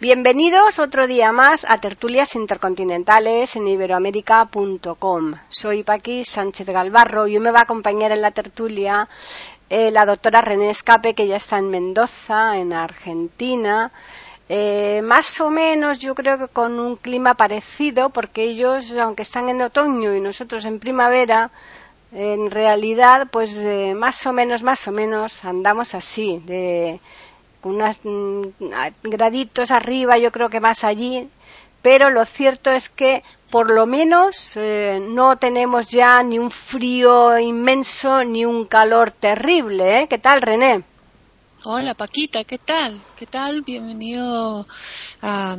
Bienvenidos otro día más a Tertulias Intercontinentales en iberoamérica.com. Soy Paqui Sánchez Galvarro y hoy me va a acompañar en la tertulia eh, la doctora René Escape, que ya está en Mendoza, en Argentina. Eh, más o menos yo creo que con un clima parecido, porque ellos, aunque están en otoño y nosotros en primavera, en realidad, pues eh, más o menos, más o menos andamos así, de con unos mm, graditos arriba, yo creo que más allí, pero lo cierto es que por lo menos eh, no tenemos ya ni un frío inmenso ni un calor terrible. ¿eh? ¿Qué tal, René? Hola Paquita, ¿qué tal? ¿Qué tal? Bienvenido a,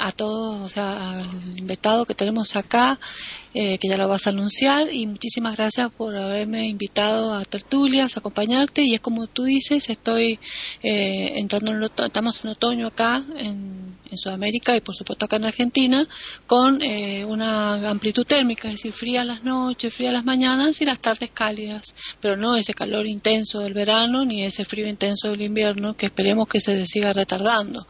a todos, o sea, al invitado que tenemos acá, eh, que ya lo vas a anunciar, y muchísimas gracias por haberme invitado a tertulias, a acompañarte, y es como tú dices, estoy eh, entrando en estamos en otoño acá en, Sudamérica y por supuesto acá en Argentina, con eh, una amplitud térmica, es decir, fría las noches, fría las mañanas y las tardes cálidas, pero no ese calor intenso del verano ni ese frío intenso del invierno que esperemos que se siga retardando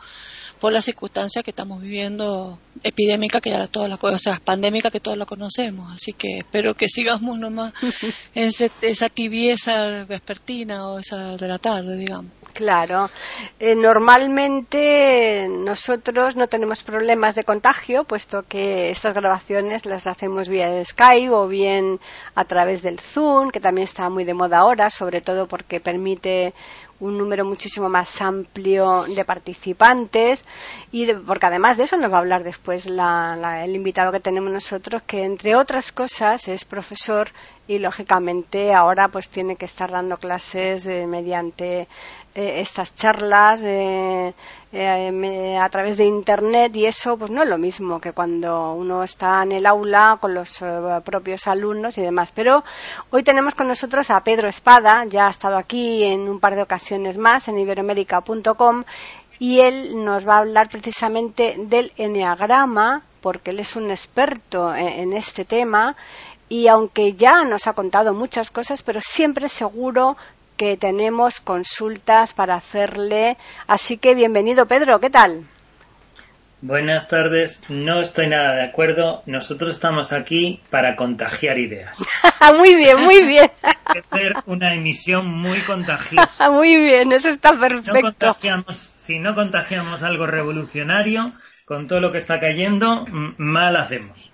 por la circunstancia que estamos viviendo epidémica que ya todas las o sea, pandémica que todos la conocemos. Así que espero que sigamos nomás en esa tibieza vespertina o esa de la tarde, digamos. Claro. Eh, normalmente nosotros no tenemos problemas de contagio, puesto que estas grabaciones las hacemos vía Skype o bien a través del Zoom, que también está muy de moda ahora, sobre todo porque permite un número muchísimo más amplio de participantes y porque además de eso nos va a hablar después el invitado que tenemos nosotros que entre otras cosas es profesor y lógicamente ahora pues tiene que estar dando clases eh, mediante eh, estas charlas eh, a través de internet y eso pues no es lo mismo que cuando uno está en el aula con los propios alumnos y demás. Pero hoy tenemos con nosotros a Pedro Espada ya ha estado aquí en un par de ocasiones más en iberoamérica.com y él nos va a hablar precisamente del enneagrama porque él es un experto en este tema y aunque ya nos ha contado muchas cosas, pero siempre seguro que tenemos consultas para hacerle. Así que bienvenido, Pedro, ¿qué tal? Buenas tardes, no estoy nada de acuerdo. Nosotros estamos aquí para contagiar ideas. muy bien, muy bien. ser una emisión muy contagiosa. muy bien, eso está perfecto. si no contagiamos algo revolucionario, con todo lo que está cayendo, mal hacemos.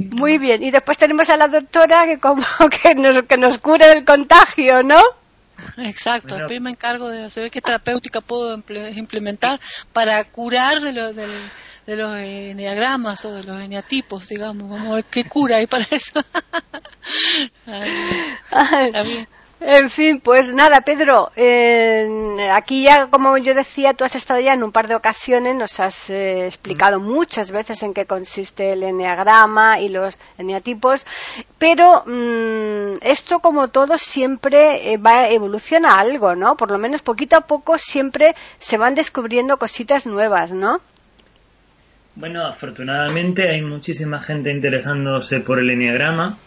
Muy bien, y después tenemos a la doctora que como que nos, que nos cura el contagio, ¿no? Exacto, después me encargo de saber qué terapéutica puedo implementar para curar de, lo, de, de los eneagramas o de los eneatipos, digamos. Vamos a ver qué cura hay para eso. En fin, pues nada, Pedro, aquí ya, como yo decía, tú has estado ya en un par de ocasiones, nos has eh, explicado mm. muchas veces en qué consiste el eneagrama y los eneatipos, pero mm, esto, como todo, siempre eh, va evoluciona algo, ¿no? Por lo menos poquito a poco siempre se van descubriendo cositas nuevas, ¿no? Bueno, afortunadamente hay muchísima gente interesándose por el eneagrama,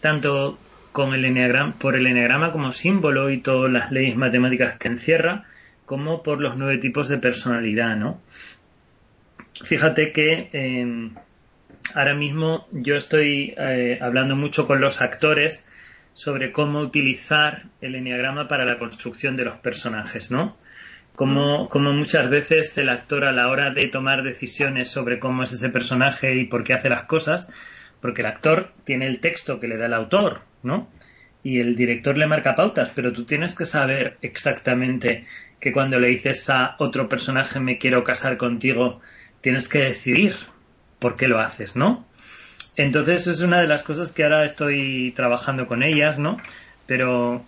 tanto con el eneagrama, por el eneagrama como símbolo y todas las leyes matemáticas que encierra, como por los nueve tipos de personalidad, ¿no? Fíjate que em, ahora mismo yo estoy eh, hablando mucho con los actores sobre cómo utilizar el eneagrama para la construcción de los personajes, ¿no? Como, como muchas veces el actor a la hora de tomar decisiones sobre cómo es ese personaje y por qué hace las cosas, porque el actor tiene el texto que le da el autor, ¿no? Y el director le marca pautas, pero tú tienes que saber exactamente que cuando le dices a otro personaje me quiero casar contigo, tienes que decidir por qué lo haces, ¿no? Entonces es una de las cosas que ahora estoy trabajando con ellas, ¿no? Pero,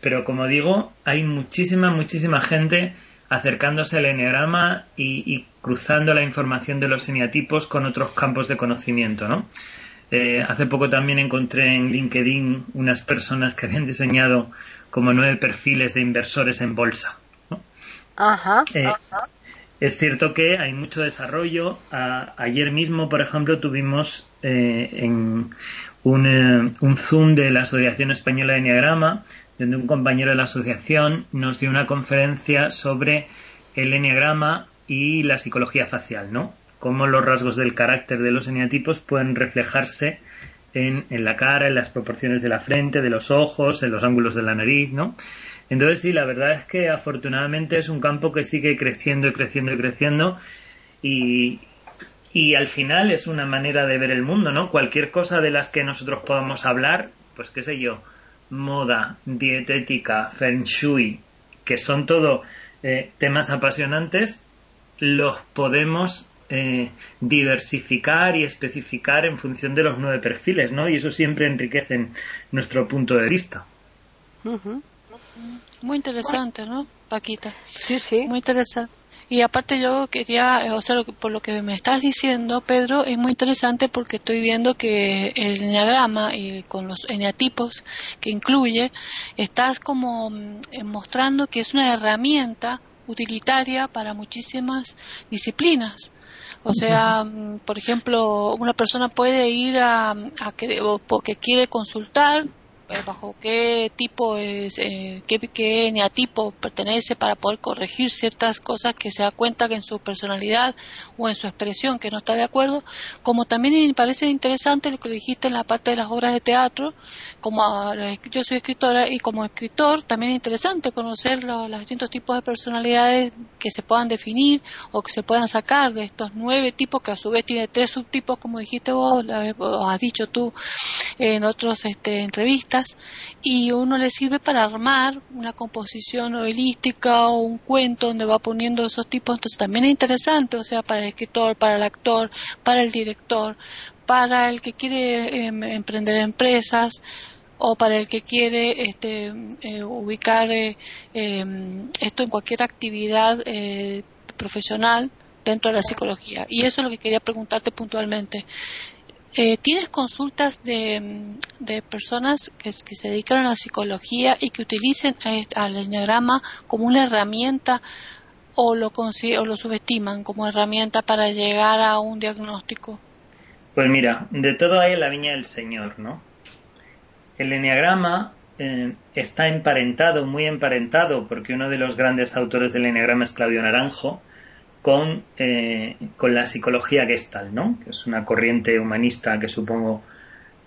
pero como digo, hay muchísima, muchísima gente acercándose al eneagrama y, cruzando la información de los eneatipos con otros campos de conocimiento, ¿no? Eh, hace poco también encontré en LinkedIn unas personas que habían diseñado como nueve perfiles de inversores en bolsa. Ajá, eh, Es cierto que hay mucho desarrollo. ayer mismo, por ejemplo, tuvimos eh, en un, un, Zoom de la Asociación Española de Enneagrama, donde un compañero de la asociación nos dio una conferencia sobre el enneagrama y la psicología facial, ¿no? Cómo los rasgos del carácter de los eneatipos pueden reflejarse en, en, la cara, en las proporciones de la frente, de los ojos, en los ángulos de la nariz, ¿no? Entonces sí, la verdad es que afortunadamente es un campo que sigue creciendo y creciendo y creciendo y, y al final es una manera de ver el mundo, ¿no? Cualquier cosa de las que nosotros podamos hablar, pues qué sé yo, moda, dietética, feng shui, que son todo eh, temas apasionantes, los podemos eh, diversificar y especificar en función de los nueve perfiles, ¿no? Y eso siempre enriquece nuestro punto de vista. Muy interesante, ¿no, Paquita? Sí, sí. Muy interesante. Y aparte yo quería, o sea, por lo que me estás diciendo, Pedro, es muy interesante porque estoy viendo que el enneagrama y con los eneatipos que incluye, estás como mm, mostrando que es una herramienta utilitaria para muchísimas disciplinas. O sea, por ejemplo, una persona puede ir a, a porque quiere consultar bajo qué tipo eh, qué, qué eneatipo pertenece para poder corregir ciertas cosas que se da cuenta que en su personalidad o en su expresión que no está de acuerdo, como también me parece interesante lo que dijiste en la parte de las obras de teatro, como yo soy escritora y como escritor también es interesante conocer los, distintos tipos de personalidades que se puedan definir o que se puedan sacar de estos nueve tipos que a su vez tiene tres subtipos como dijiste vos, o has dicho tú en otras este, entrevistas y uno le sirve para armar una composición novelística o un cuento donde va poniendo esos tipos. Entonces también es interesante, o sea, para el escritor, para el actor, para el director, para el que quiere em, emprender empresas o para el que quiere este, eh, ubicar eh, em, esto en cualquier actividad eh, profesional dentro de la psicología. Y eso es lo que quería preguntarte puntualmente. Eh, ¿Tienes consultas de, de personas que, se dedican a la psicología y que utilicen al enneagrama como una herramienta o lo, subestiman como herramienta para llegar a un diagnóstico? Pues mira, de todo hay la viña del Señor, ¿no? El enneagrama eh, está emparentado, muy emparentado, porque uno de los grandes autores del enneagrama es Claudio Naranjo, con, eh, con la psicología Gestalt, ¿no? Que es una corriente humanista que supongo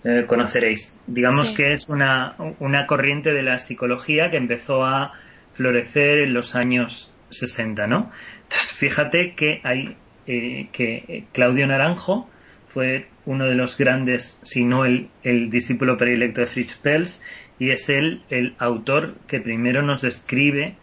eh, conoceréis. Digamos que es una, una corriente de la psicología que empezó a florecer en los años 60, ¿no? Entonces, fíjate que hay eh, que Claudio Naranjo fue uno de los grandes, si no el, el discípulo predilecto de Fritz Pels, y es él el autor que primero nos describe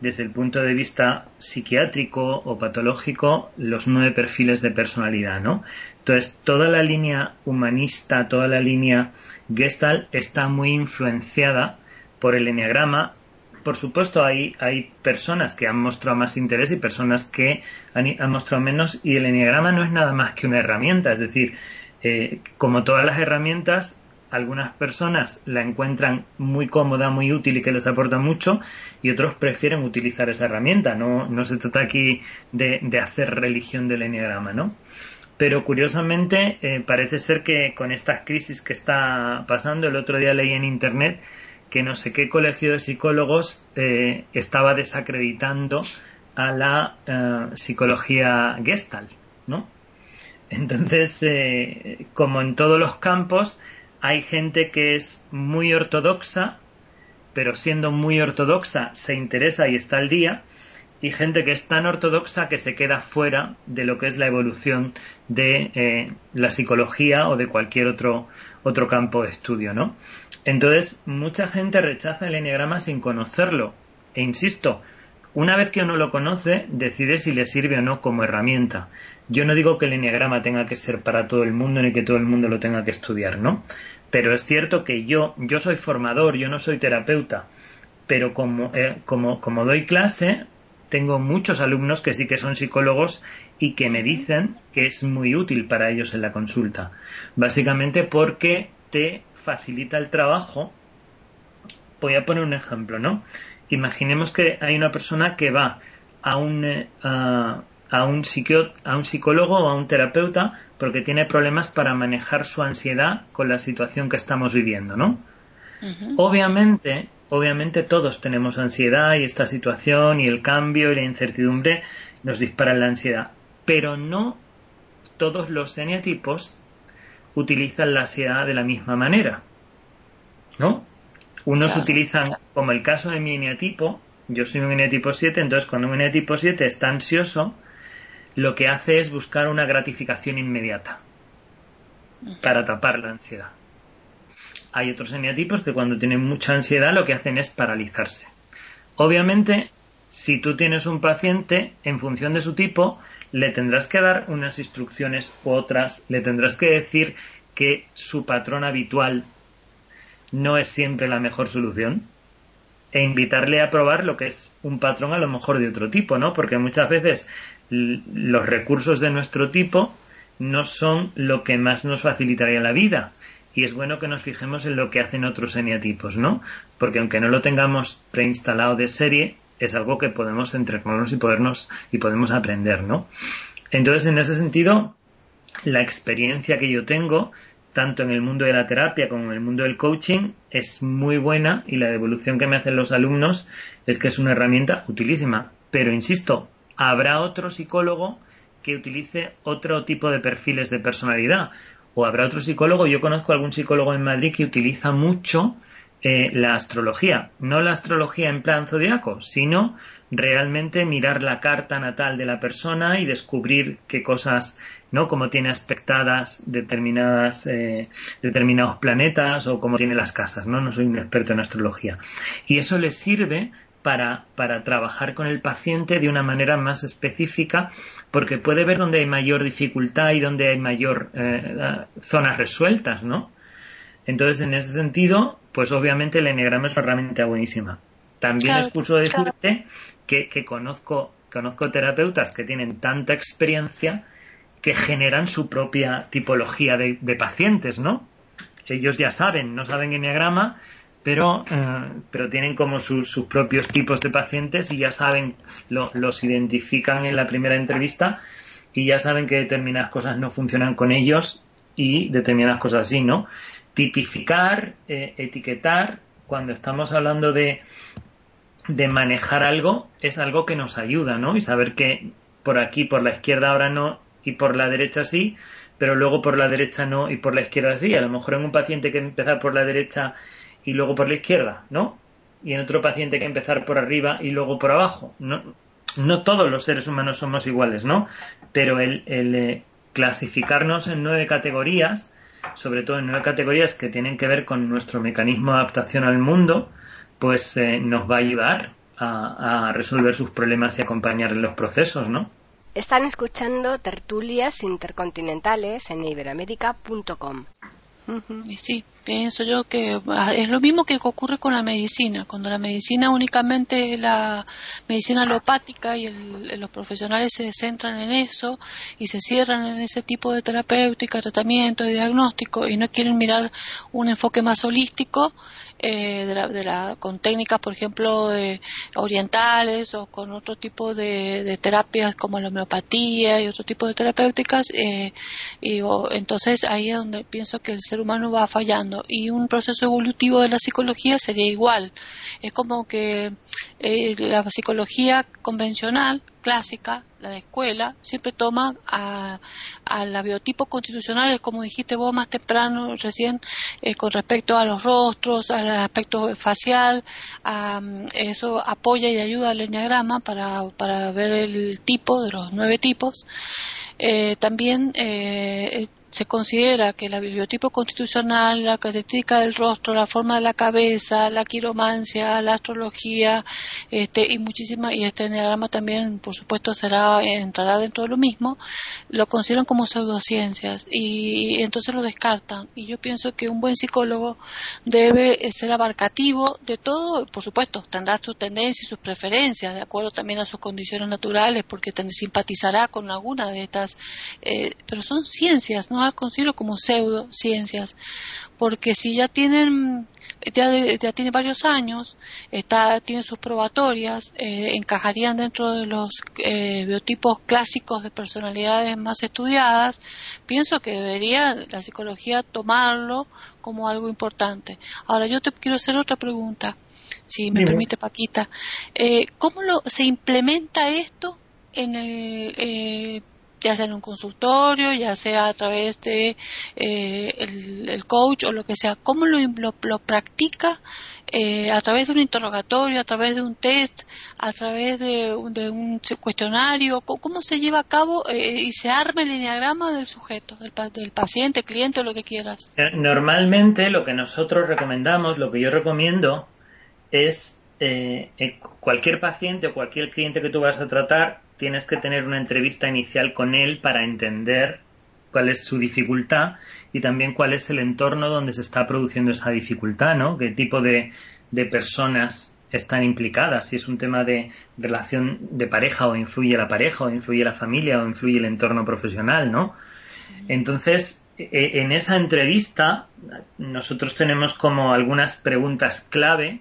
desde el punto de vista psiquiátrico o patológico los nueve perfiles de personalidad, ¿no? Entonces, toda la línea humanista, toda la línea Gestalt está muy influenciada por el enneagrama. Por supuesto, hay, hay personas que han mostrado más interés y personas que han, mostrado menos, y el enneagrama no es nada más que una herramienta, es decir, eh, como todas las herramientas, algunas personas la encuentran muy cómoda, muy útil y que les aporta mucho, y otros prefieren utilizar esa herramienta. No, no se trata aquí de, hacer religión del enneagrama, ¿no? Pero curiosamente eh, parece ser que con estas crisis que está pasando, el otro día leí en internet que no sé qué colegio de psicólogos eh, estaba desacreditando a la eh, psicología Gestalt, ¿no? Entonces, como en todos los campos, hay gente que es muy ortodoxa, pero siendo muy ortodoxa se interesa y está al día, y gente que es tan ortodoxa que se queda fuera de lo que es la evolución de eh, la psicología o de cualquier otro, otro campo de estudio, ¿no? Entonces, mucha gente rechaza el enneagrama sin conocerlo. E insisto, una vez que uno lo conoce, decide si le sirve o no como herramienta. Yo no digo que el enneagrama tenga que ser para todo el mundo ni que todo el mundo lo tenga que estudiar, ¿no? Pero es cierto que yo, yo soy formador, yo no soy terapeuta, pero como, eh, como, como doy clase, tengo muchos alumnos que sí que son psicólogos y que me dicen que es muy útil para ellos en la consulta. Básicamente porque te facilita el trabajo. Voy a poner un ejemplo, ¿no? Imaginemos que hay una persona que va a un, eh, a, un, a un psicólogo o a un terapeuta porque tiene problemas para manejar su ansiedad con la situación que estamos viviendo, ¿no? Obviamente, obviamente todos tenemos ansiedad y esta situación y el cambio y la incertidumbre nos disparan la ansiedad, pero no todos los eneatipos utilizan la ansiedad de la misma manera, ¿no? Unos utilizan, como el caso de mi eneatipo, yo soy un eneatipo 7, entonces cuando un eneatipo 7 está ansioso, lo que hace es buscar una gratificación inmediata para tapar la ansiedad. Hay otros eneatipos que cuando tienen mucha ansiedad lo que hacen es paralizarse. Obviamente, si tú tienes un paciente, en función de su tipo, le tendrás que dar unas instrucciones u otras, le tendrás que decir que su patrón habitual no es siempre la mejor solución e invitarle a probar lo que es un patrón a lo mejor de otro tipo, ¿no? Porque muchas veces los recursos de nuestro tipo no son lo que más nos facilitaría la vida. Y es bueno que nos fijemos en lo que hacen otros eneatipos, ¿no? Porque aunque no lo tengamos preinstalado de serie, es algo que podemos entrenarnos y podernos y podemos aprender, ¿no? Entonces, en ese sentido, la experiencia que yo tengo tanto en el mundo de la terapia como en el mundo del coaching es muy buena y la devolución que me hacen los alumnos es que es una herramienta utilísima. Pero insisto, habrá otro psicólogo que utilice otro tipo de perfiles de personalidad. O habrá otro psicólogo, yo conozco algún psicólogo en Madrid que utiliza mucho eh, la astrología. No la astrología en plan zodiaco, sino realmente mirar la carta natal de la persona y descubrir qué cosas, ¿no? Cómo tiene aspectadas determinadas, eh, determinados planetas o cómo tiene las casas, ¿no? No soy un experto en astrología. Y eso le sirve para, para trabajar con el paciente de una manera más específica porque puede ver dónde hay mayor dificultad y dónde hay mayor eh, zonas resueltas, ¿no? Entonces, en ese sentido, pues obviamente el enneagrama es una herramienta buenísima. También es justo decirte que, conozco, conozco terapeutas que tienen tanta experiencia que generan su propia tipología de, pacientes, ¿no? Ellos ya saben, no saben enneagrama, pero, eh, pero tienen como sus propios tipos de pacientes y ya saben, los identifican en la primera entrevista y ya saben que determinadas cosas no funcionan con ellos y determinadas cosas sí, ¿no? Tipificar, eh, etiquetar, cuando estamos hablando de, de manejar algo es algo que nos ayuda, ¿no? Y saber que por aquí, por la izquierda ahora no y por la derecha sí, pero luego por la derecha no y por la izquierda sí. A lo mejor en un paciente que empezar por la derecha y luego por la izquierda, ¿no? Y en otro paciente que empezar por arriba y luego por abajo. No, no todos los seres humanos somos iguales, ¿no? Pero el, el eh, clasificarnos en nueve categorías, sobre todo en nueve categorías que tienen que ver con nuestro mecanismo de adaptación al mundo, pues eh, nos va a ayudar a, resolver sus problemas y acompañar en los procesos, ¿no? Están escuchando tertulias intercontinentales en iberoamérica.com. Sí, pienso yo que ah, es lo mismo que ocurre con la medicina. Cuando la medicina únicamente es la medicina alopática y los profesionales se centran en eso y se cierran en ese tipo de terapéutica, tratamiento y diagnóstico y no quieren mirar un enfoque más holístico, eh, de la, de la, con técnicas, por ejemplo, orientales o con otro tipo de, terapias como la homeopatía y otro tipo de terapéuticas. Eh, y entonces ahí es donde pienso que el ser humano va fallando. Y un proceso evolutivo de la psicología sería igual. Es como que eh, la psicología convencional clásica, la de escuela, siempre toma a, la biotipo constitucional, como dijiste vos más temprano, recién, eh, con respecto a los rostros, al aspecto facial, eso apoya y ayuda al enneagrama para, para ver el tipo de los nueve tipos. Eh, también eh, se considera que el biotipo constitucional, la característica del rostro, la forma de la cabeza, la quiromancia, la astrología, este, y muchísimas, y este enneagrama también, por supuesto, será, entrará dentro de lo mismo, lo consideran como pseudociencias y, entonces lo descartan. Y yo pienso que un buen psicólogo debe ser abarcativo de todo, por supuesto, tendrá sus tendencias y sus preferencias, de acuerdo también a sus condiciones naturales, porque simpatizará con alguna de estas, eh, pero son ciencias, no las considero como pseudociencias, porque si ya tienen ya, ya tiene varios años, está, tiene sus probatorias, eh, encajarían dentro de los eh, biotipos clásicos de personalidades más estudiadas, pienso que debería la psicología tomarlo como algo importante. Ahora yo te quiero hacer otra pregunta, si me permite Paquita. Eh, ¿Cómo lo, se implementa esto en el, eh, ya sea en un consultorio, ya sea a través de eh, el, coach o lo que sea, cómo lo, lo, practica eh, a través de un interrogatorio, a través de un test, a través de, un cuestionario, cómo se lleva a cabo eh, y se arma el lineagrama del sujeto, del, del paciente, cliente o lo que quieras. Normalmente lo que nosotros recomendamos, lo que yo recomiendo es cualquier paciente o cualquier cliente que tú vas a tratar, tienes que tener una entrevista inicial con él para entender cuál es su dificultad y también cuál es el entorno donde se está produciendo esa dificultad, ¿no? ¿Qué tipo de, de personas están implicadas? Si es un tema de relación de pareja o influye la pareja o influye la familia o influye el entorno profesional, ¿no? Entonces, e, en esa entrevista nosotros tenemos como algunas preguntas clave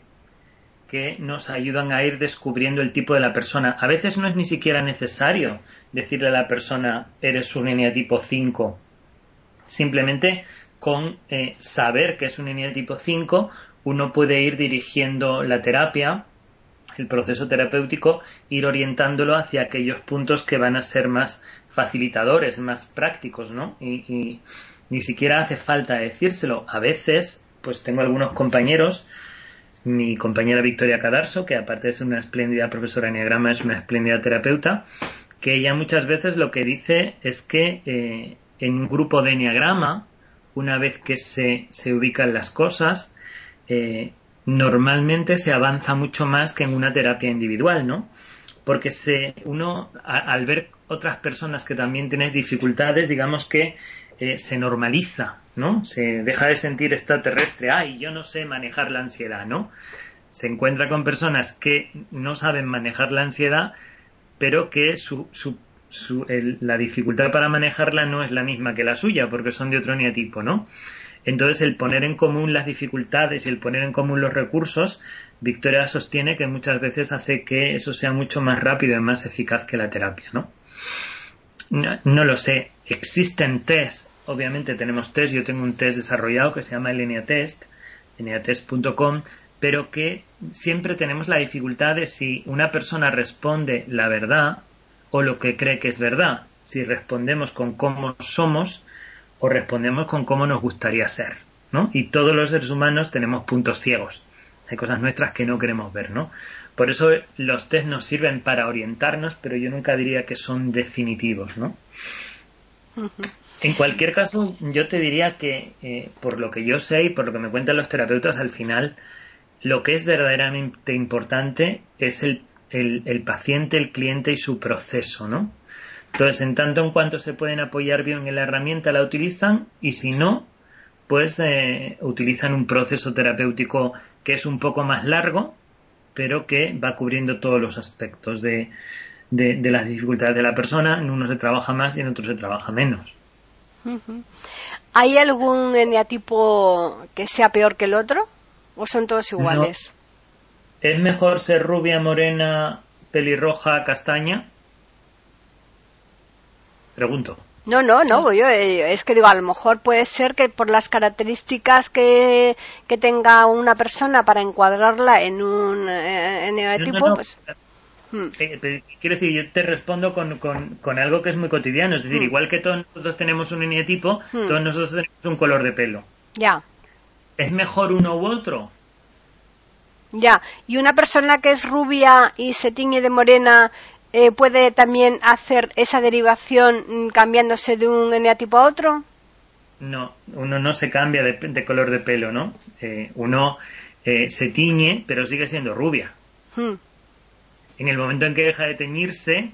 que nos ayudan a ir descubriendo el tipo de la persona. A veces no es ni siquiera necesario decirle a la persona eres un tipo 5. Simplemente con eh, saber que es un tipo 5 uno puede ir dirigiendo la terapia, el proceso terapéutico, ir orientándolo hacia aquellos puntos que van a ser más facilitadores, más prácticos, ¿no? Y ni siquiera hace falta decírselo. A veces, pues tengo algunos compañeros mi compañera Victoria Cadarso, que aparte de ser una espléndida profesora de Enneagrama, es una espléndida terapeuta, que ella muchas veces lo que dice es que eh, en un grupo de Enneagrama, una vez que se, se ubican las cosas, eh, normalmente se avanza mucho más que en una terapia individual, ¿no? Porque se, uno, al ver otras personas que también tienen dificultades, digamos que eh, se normaliza, ¿no? Se deja de sentir extraterrestre, ay, yo no sé manejar la ansiedad, ¿no? Se encuentra con personas que no saben manejar la ansiedad, pero que su, su, la dificultad para manejarla no es la misma que la suya, porque son de otro neotipo, ¿no? Entonces, el poner en común las dificultades y el poner en común los recursos, Victoria sostiene que muchas veces hace que eso sea mucho más rápido y más eficaz que la terapia. No, no lo sé. Existen test obviamente tenemos test, yo tengo un test desarrollado que se llama el Test, lineatest.com, pero que siempre tenemos la dificultad de si una persona responde la verdad o lo que cree que es verdad, si respondemos con cómo somos o respondemos con cómo nos gustaría ser, ¿no? Y todos los seres humanos tenemos puntos ciegos. Hay cosas nuestras que no queremos ver, ¿no? Por eso los test nos sirven para orientarnos, pero yo nunca diría que son definitivos, ¿no? En cualquier caso, yo te diría que, eh, por lo que yo sé y por lo que me cuentan los terapeutas, al final, lo que es verdaderamente importante es el, el, paciente, el cliente y su proceso, ¿no? Entonces, en tanto en cuanto se pueden apoyar bien en la herramienta, la utilizan y si no, pues eh, utilizan un proceso terapéutico que es un poco más largo, pero que va cubriendo todos los aspectos de, de, de las dificultades de la persona. En uno se trabaja más y en otro se trabaja menos. ¿Hay algún eneatipo que sea peor que el otro? ¿O son todos iguales? ¿Es mejor ser rubia, morena, pelirroja, castaña? Pregunto. No, no, no, yo eh, es que digo, a lo mejor puede ser que por las características que, que tenga una persona para encuadrarla en un eh, pues Hmm. Eh, quiero decir, yo te respondo con, con, algo que es muy cotidiano. Es decir, hmm. igual que todos nosotros tenemos un eneatipo, hmm. todos nosotros tenemos un color de pelo. Ya. ¿Es mejor uno u otro? Ya. ¿Y una persona que es rubia y se tiñe de morena eh, puede también hacer esa derivación mm, cambiándose de un eneatipo a otro? no, uno no se cambia de, color de pelo, ¿no? Eh, uno eh, se tiñe, pero sigue siendo rubia. En el momento en que deja de teñirse,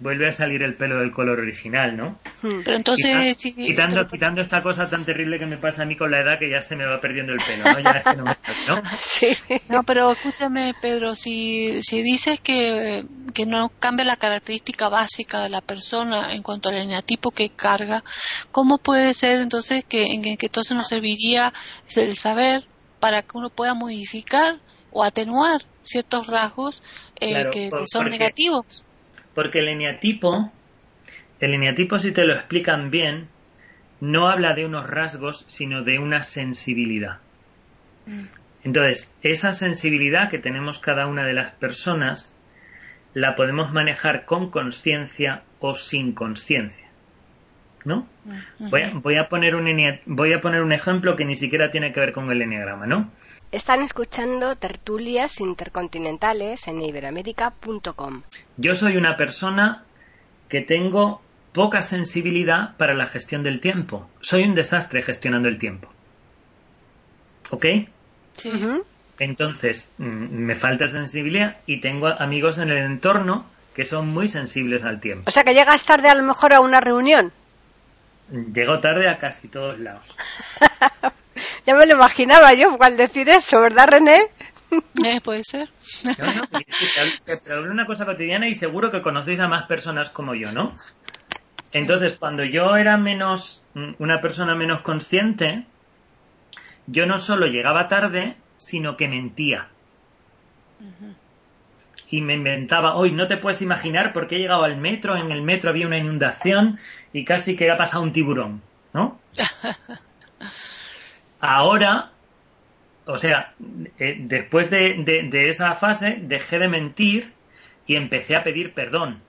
vuelve a salir el pelo del color original, ¿no? Hmm. Pero entonces, quitando, quitando esta cosa tan terrible que me pasa a mí con la edad que ya se me va perdiendo el pelo, ¿no? Ya es que no, me, ¿no? Sí. no pero escúchame, Pedro, si, si dices que, que no cambia la característica básica de la persona en cuanto al eneatipo que carga, ¿cómo puede ser entonces que, en que entonces nos serviría el saber para que uno pueda modificar o atenuar ciertos rasgos eh, que son negativos? Porque el eneatipo, el eneatipo si te lo explican bien, no habla de unos rasgos, sino de una sensibilidad. Mm. Entonces, esa sensibilidad que tenemos cada una de las personas, la podemos manejar con conciencia o sin conciencia. ¿No? Mm, voy, a, voy, a poner un voy a poner un ejemplo que ni siquiera tiene que ver con el enneagrama, ¿no? Están escuchando tertulias intercontinentales en iberoamérica.com. Yo soy una persona que tengo poca sensibilidad para la gestión del tiempo. Soy un desastre gestionando el tiempo. ¿Ok? Sí. Entonces, mm, me falta sensibilidad y tengo amigos en el entorno que son muy sensibles al tiempo. O sea, que llegas tarde a lo mejor a una reunión. Llego tarde a casi todos lados. ya me lo imaginaba yo al decir eso, ¿verdad, René? Eh, puede ser. No, no, pero una cosa cotidiana y seguro que conocéis a más personas como yo, ¿no? Entonces, cuando yo era menos, una persona menos consciente, yo no solo llegaba tarde, sino que mentía. Y me inventaba, hoy no te puedes imaginar por qué he llegado al metro, en el metro había una inundación y casi que ha pasado un tiburón, ¿no? Ahora, o sea, eh, después de, esa fase, dejé de mentir y empecé a pedir perdón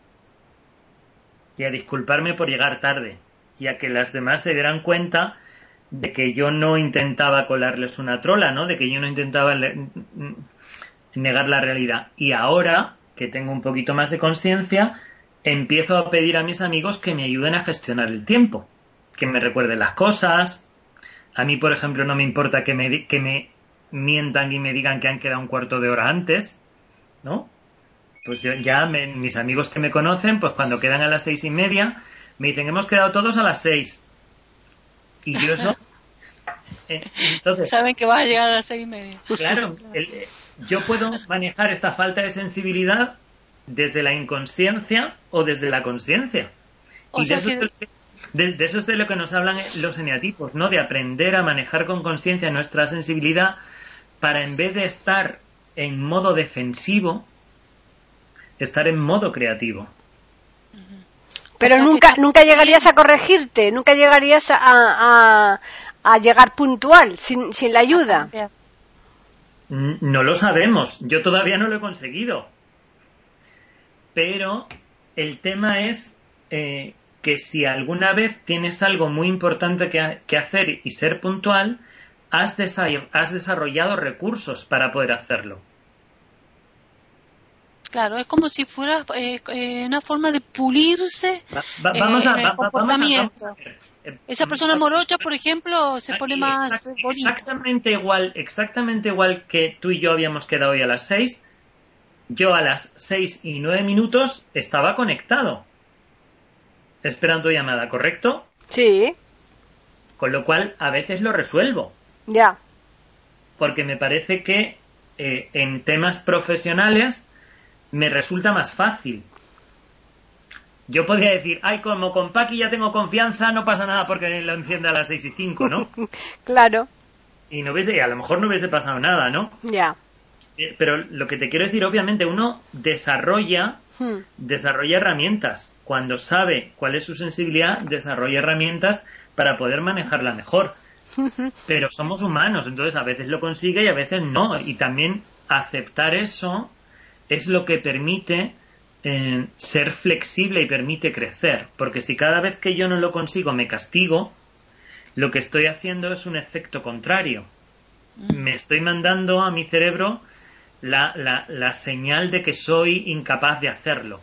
y a disculparme por llegar tarde y a que las demás se dieran cuenta de que yo no intentaba colarles una trola, ¿no? De que yo no intentaba negar la realidad. Y ahora que tengo un poquito más de conciencia, empiezo a pedir a mis amigos que me ayuden a gestionar el tiempo, que me recuerden las cosas, a mí, por ejemplo, no me importa que me, que me mientan y me digan que han quedado un cuarto de hora antes, ¿no? Pues ya mis amigos que me conocen, pues cuando quedan a las seis y media, me dicen, hemos quedado todos a las seis. Y yo eso... Eh, entonces, Saben que va a llegar a las seis y media. Claro, eh, yo puedo manejar esta falta de sensibilidad desde la inconsciencia o desde la conciencia. Y de eso de, eso es de lo que nos hablan los eneatipos, ¿no? De aprender a manejar con conciencia nuestra sensibilidad para en vez de estar en modo defensivo, estar en modo creativo. Pero nunca, nunca llegarías a corregirte, nunca llegarías a, a, llegar puntual, sin, sin la ayuda. No lo sabemos, yo todavía no lo he conseguido. Pero el tema es eh, que si alguna vez tienes algo muy importante que, hacer y ser puntual, has, desarrollado recursos para poder hacerlo. Claro, es como si fuera eh, eh, una forma de pulirse vamos a, el comportamiento. Esa persona morocha, por ejemplo, se pone más bonita. Exactamente igual, exactamente igual que tú y yo habíamos quedado hoy a las seis. Yo a las seis y nueve minutos estaba conectado esperando llamada, ¿correcto? Sí. Con lo cual, a veces lo resuelvo. Ya. Porque me parece que eh, en temas profesionales me resulta más fácil. Yo podría decir, ay, como con Paqui ya tengo confianza, no pasa nada porque lo enciende a las seis y cinco, ¿no? claro. Y no hubiese, a lo mejor no hubiese pasado nada, ¿no? Ya. Eh, pero lo que te quiero decir, obviamente, uno desarrolla, hmm. desarrolla herramientas cuando sabe cuál es su sensibilidad, desarrolla herramientas para poder manejarla mejor. Pero somos humanos, entonces a veces lo consigue y a veces no. Y también aceptar eso es lo que permite eh, ser flexible y permite crecer. Porque si cada vez que yo no lo consigo me castigo, lo que estoy haciendo es un efecto contrario. Mm. Me estoy mandando a mi cerebro la, la, la señal de que soy incapaz de hacerlo.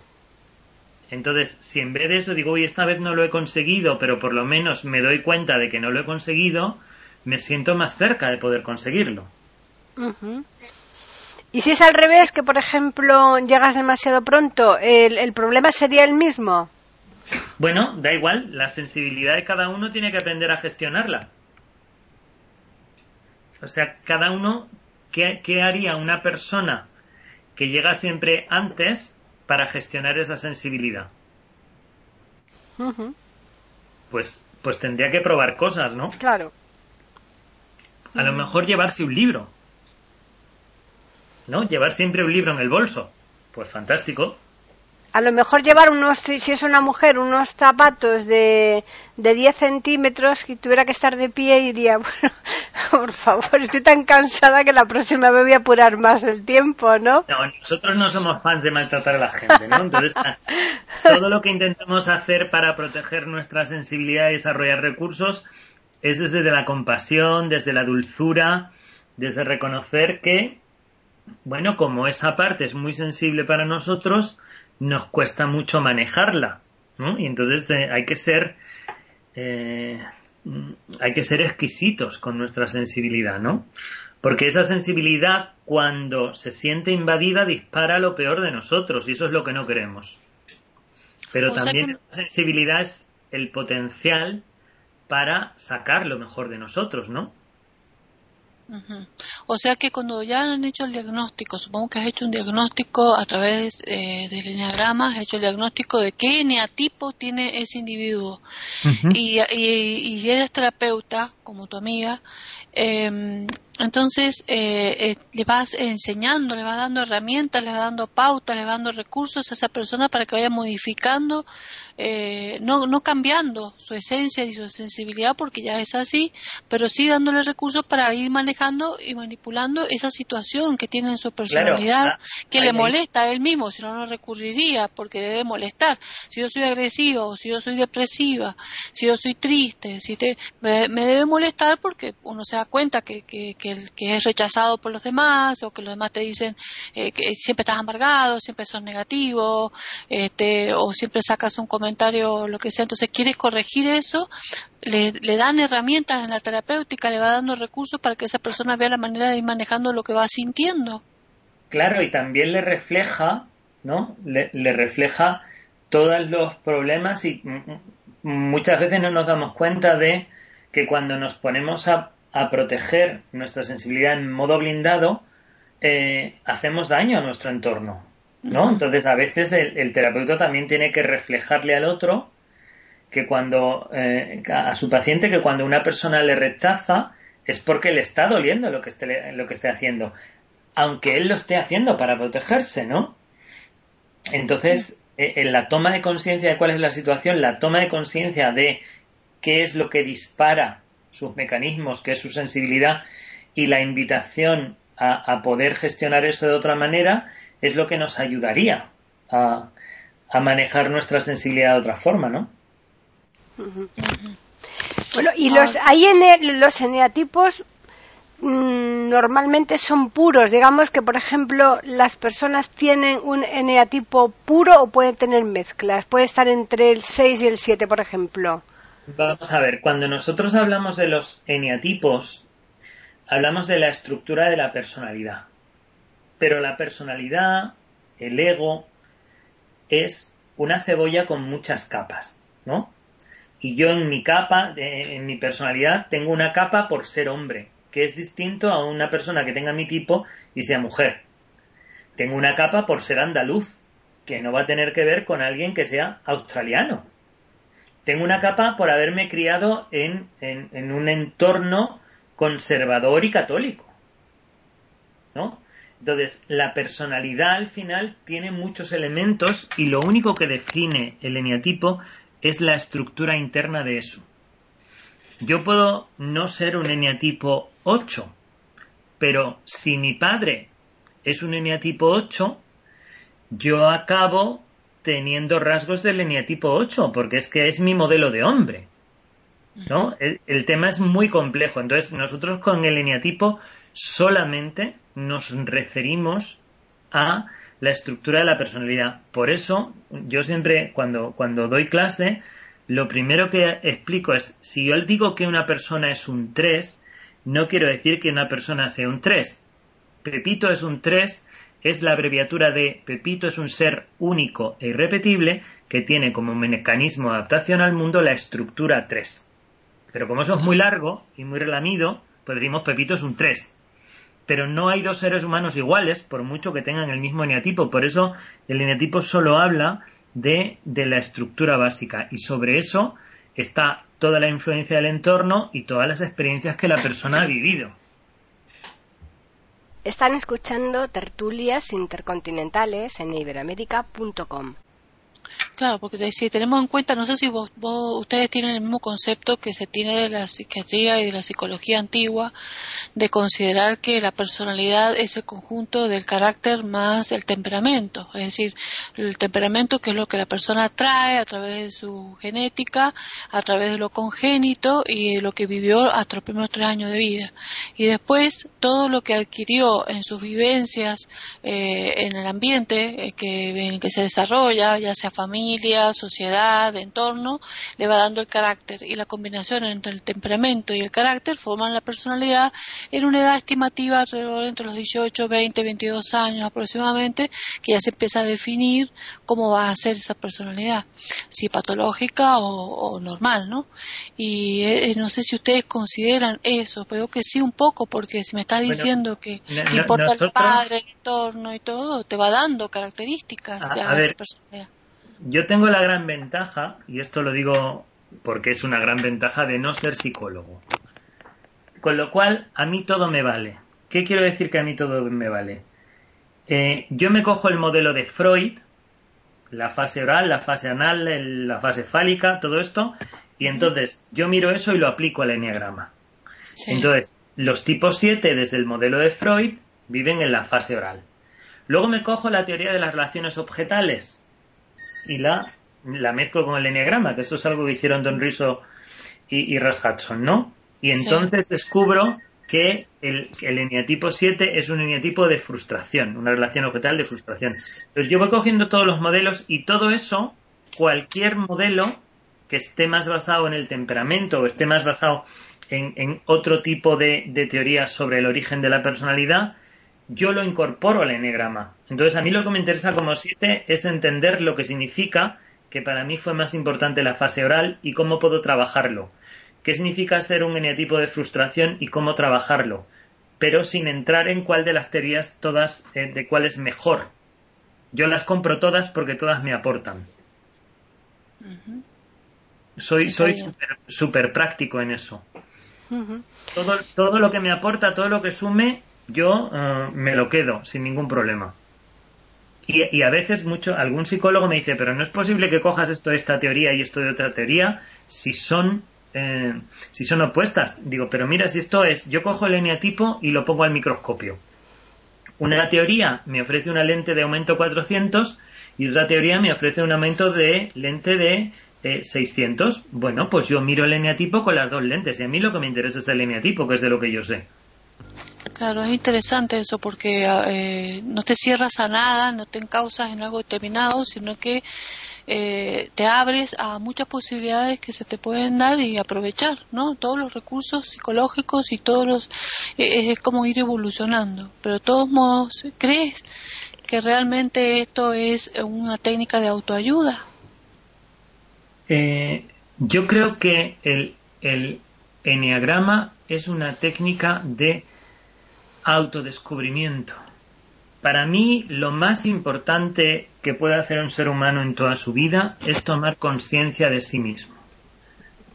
Entonces, si en vez de eso digo, uy, esta vez no lo he conseguido, pero por lo menos me doy cuenta de que no lo he conseguido, me siento más cerca de poder conseguirlo. Y si es al revés, que por ejemplo llegas demasiado pronto, ¿el, problema sería el mismo? Bueno, da igual, la sensibilidad de cada uno tiene que aprender a gestionarla. O sea, cada uno, ¿qué, qué haría una persona que llega siempre antes para gestionar esa sensibilidad? Pues, pues tendría que probar cosas, ¿no? Claro. A lo mejor llevarse un libro. ¿No? Llevar siempre un libro en el bolso. Pues fantástico a lo mejor llevar unos, si es una mujer, unos zapatos de, de 10 centímetros y tuviera que estar de pie y diría, bueno, por favor, estoy tan cansada que la próxima me voy a apurar más el tiempo, ¿no? No, nosotros no somos fans de maltratar a la gente, ¿no? Entonces, todo lo que intentamos hacer para proteger nuestra sensibilidad y desarrollar recursos es desde la compasión, desde la dulzura, desde reconocer que, bueno, como esa parte es muy sensible para nosotros, nos cuesta mucho manejarla, ¿no? Y entonces eh, hay que ser eh, hay que ser exquisitos con nuestra sensibilidad, ¿no? Porque esa sensibilidad, cuando se siente invadida, dispara lo peor de nosotros y eso es lo que no queremos. Pero también la sensibilidad es el potencial para sacar lo mejor de nosotros, ¿no? O sea que cuando ya han hecho el diagnóstico, supongo que has hecho un diagnóstico a través eh, del enneagrama, has hecho el diagnóstico de qué eneatipo tiene ese individuo. y, y, y, eres terapeuta, como tu amiga, eh, entonces eh, eh, le vas enseñando, le vas dando herramientas, le vas dando pautas, le vas dando recursos a esa persona para que vaya modificando eh, no, no cambiando su esencia y su sensibilidad porque ya es así, pero sí dándole recursos para ir manejando y manipulando esa situación que tiene en su personalidad, ah, que le molesta a él mismo, si no, no recurriría porque debe molestar. Si yo soy agresivo, si yo soy depresiva, si yo soy triste, si te, me, debe molestar porque uno se da cuenta que, que, que, es rechazado por los demás o que los demás te dicen eh, que siempre estás amargado, siempre son negativos, este, o siempre sacas un comentario comentario lo que sea. Entonces, quiere corregir eso, le, dan herramientas en la terapéutica, le va dando recursos para que esa persona vea la manera de ir manejando lo que va sintiendo. Claro, y también le refleja, ¿no? Le, refleja todos los problemas y muchas veces no nos damos cuenta de que cuando nos ponemos a, proteger nuestra sensibilidad en modo blindado, eh, hacemos daño a nuestro entorno. ¿no? Entonces a veces el, terapeuta también tiene que reflejarle al otro que cuando eh, a su paciente que cuando una persona le rechaza es porque le está doliendo lo que esté lo que esté haciendo aunque él lo esté haciendo para protegerse no entonces e, en la toma de conciencia de cuál es la situación la toma de conciencia de qué es lo que dispara sus mecanismos qué es su sensibilidad y la invitación a poder gestionar eso de otra manera es lo que nos ayudaría a, manejar nuestra sensibilidad de otra forma, ¿no? Bueno, y los, hay en los eneatipos mm, normalmente son puros. Digamos que, por ejemplo, las personas tienen un eneatipo puro o pueden tener mezclas. Puede estar entre el 6 y el 7, por ejemplo. Vamos a ver, cuando nosotros hablamos de los eneatipos, hablamos de la estructura de la personalidad. Pero la personalidad, el ego, es una cebolla con muchas capas, ¿no? Y yo en mi capa, en mi personalidad, tengo una capa por ser hombre, que es distinto a una persona que tenga mi tipo y sea mujer. Tengo una capa por ser andaluz, que no va a tener que ver con alguien que sea australiano. Tengo una capa por haberme criado en, un entorno conservador y católico. ¿No? Entonces, la personalidad al final tiene muchos elementos y lo único que define el eneatipo es la estructura interna de eso. Yo puedo no ser un eneatipo 8, pero si mi padre es un eneatipo 8, yo acabo teniendo rasgos del eneatipo 8, porque es que es mi modelo de hombre. ¿no? El, el tema es muy complejo. Entonces, nosotros con el eneatipo solamente nos referimos a la estructura de la personalidad. Por eso, yo siempre, cuando, cuando doy clase, lo primero que explico es, si yo digo que una persona es un 3, no quiero decir que una persona sea un 3. Pepito es un 3, es la abreviatura de Pepito es un ser único e irrepetible que tiene como mecanismo de adaptación al mundo la estructura 3. Pero como eso es muy largo y muy relamido, pues Pepito es un 3 pero no hay dos seres humanos iguales, por mucho que tengan el mismo eneatipo. Por eso el eneatipo solo habla de, de la estructura básica y sobre eso está toda la influencia del entorno y todas las experiencias que la persona ha vivido. Están escuchando tertulias intercontinentales en iberoamérica.com. Claro, porque si tenemos en cuenta, no sé si vos, ustedes tienen el mismo concepto que se tiene de la psiquiatría y de la psicología antigua, de considerar que la personalidad es el conjunto del carácter más el temperamento, es decir, el temperamento que es lo que la persona trae a través de su genética, a través de lo congénito y de lo que vivió hasta los primeros tres años de vida. Y después todo lo que adquirió en sus vivencias, eh, en el ambiente eh, que, en el que se desarrolla, ya sea familia, sociedad, entorno, le va dando el carácter y la combinación entre el temperamento y el carácter forman la personalidad en una edad estimativa alrededor entre los 18, 20, 22 años aproximadamente, que ya se empieza a definir cómo va a ser esa personalidad, si patológica o, normal, ¿no? Y eh, no sé si ustedes consideran eso, pero que sí un poco, porque si me estás diciendo que importa el padre, el entorno y todo, te va dando características de esa personalidad. Yo tengo la gran ventaja, y esto lo digo porque es una gran ventaja de no ser psicólogo. Con lo cual, a mí todo me vale. ¿Qué quiero decir que a mí todo me vale? Eh, yo me cojo el modelo de Freud, la fase oral, la fase anal, la fase fálica, todo esto, y entonces yo miro eso y lo aplico al enneagrama. Entonces, los tipos 7 desde el modelo de Freud viven en la fase oral. Luego me cojo la teoría de las relaciones objetales, y la, la mezclo con el enneagrama, que esto es algo que hicieron Don Riso y, y Russ Hudson, ¿no? Y entonces descubro que el, el eneatipo 7 es un eneatipo de frustración, una relación objetal de frustración. Entonces yo voy cogiendo todos los modelos y todo eso, cualquier modelo que esté más basado en el temperamento o esté más basado en, en otro tipo de, de teorías sobre el origen de la personalidad, yo lo incorporo al enegrama. Entonces, a mí lo que me interesa como siete es entender lo que significa, que para mí fue más importante la fase oral, y cómo puedo trabajarlo. ¿Qué significa ser un eneatipo de frustración y cómo trabajarlo? Pero sin entrar en cuál de las teorías todas, eh, de cuál es mejor. Yo las compro todas porque todas me aportan. Soy, soy súper práctico en eso. todo, todo lo que me aporta, todo lo que sume, yo eh, me lo quedo sin ningún problema. Y, a veces mucho algún psicólogo me dice, pero no es posible que cojas esto de esta teoría y esto de otra teoría si son eh, si son opuestas. Digo, pero mira, si esto es, yo cojo el eneatipo y lo pongo al microscopio. Una teoría me ofrece una lente de aumento 400 y otra teoría me ofrece un aumento de lente de 600. Eh, bueno, pues yo miro el eneatipo con las dos lentes y a mí lo que me interesa es el eneatipo, que es de lo que yo sé. Claro, es interesante eso porque eh, no te cierras a nada, no te encausas en algo determinado, sino que eh, te abres a muchas posibilidades que se te pueden dar y aprovechar, ¿no? Todos los recursos psicológicos y todos los... Eh, es como ir evolucionando, pero de todos modos, ¿crees que realmente esto es una técnica de autoayuda? yo creo que el, el enneagrama es una técnica de autodescubrimiento. Para mí, lo más importante que puede hacer un ser humano en toda su vida es tomar conciencia de sí mismo.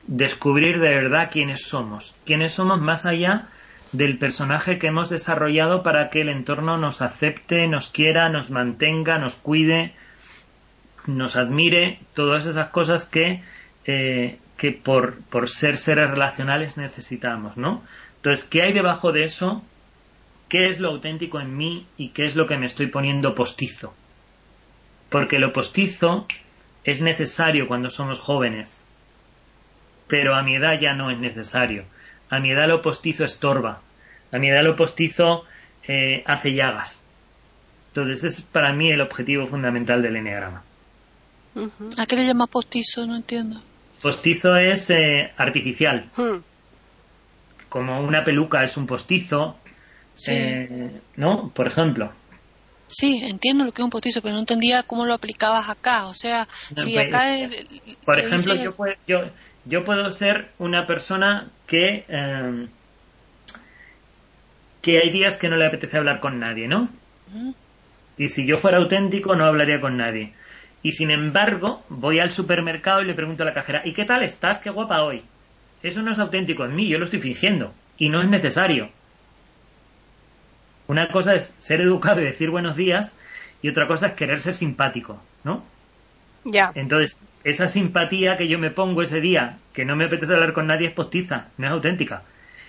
Descubrir de verdad quiénes somos. Quiénes somos más allá del personaje que hemos desarrollado para que el entorno nos acepte, nos quiera, nos mantenga, nos cuide, nos admire, todas esas cosas que, eh, que por, por ser seres relacionales necesitamos, ¿no? Entonces, ¿qué hay debajo de eso? Qué es lo auténtico en mí y qué es lo que me estoy poniendo postizo. Porque lo postizo es necesario cuando somos jóvenes, pero a mi edad ya no es necesario. A mi edad lo postizo estorba, a mi edad lo postizo eh, hace llagas. Entonces es para mí el objetivo fundamental del enneagrama. ¿A qué le llama postizo? No entiendo. Postizo es eh, artificial. Hmm. Como una peluca es un postizo. Sí. eh, ¿No? Por ejemplo. Sí, entiendo lo que es un postizo, pero no entendía cómo lo aplicabas acá. O sea, No, si pues, acá... es- Por ejemplo, dices- yo, puedo, yo, yo puedo ser una persona que, eh, que hay días que no le apetece hablar con nadie, ¿no? Y si yo fuera auténtico no hablaría con nadie. Y sin embargo, voy al supermercado y le pregunto a la cajera, ¿y qué tal estás? Qué guapa hoy. Eso no es auténtico en mí, yo lo estoy fingiendo. Y no es necesario. Una cosa es ser educado y decir buenos días y otra cosa es querer ser simpático, ¿no? Ya. Entonces, esa simpatía que yo me pongo ese día, que no me apetece hablar con nadie, es postiza, no es auténtica.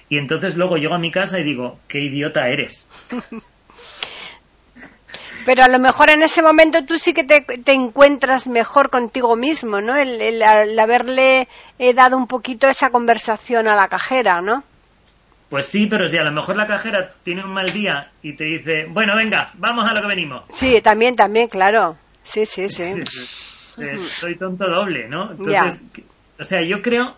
Y entonces luego llego a mi casa y digo, qué idiota eres. Pero a lo mejor en ese momento tú sí que te, te encuentras mejor contigo mismo, ¿no? El, el- el haberle eh, dado un poquito esa conversación a la cajera, ¿no? Pues sí, pero si a lo mejor la cajera tiene un mal día y te dice, bueno, venga, vamos a lo que venimos. Sí, también, también, claro. Sí, sí, sí. Eh, Soy tonto doble, ¿no? Entonces, o sea, yo creo,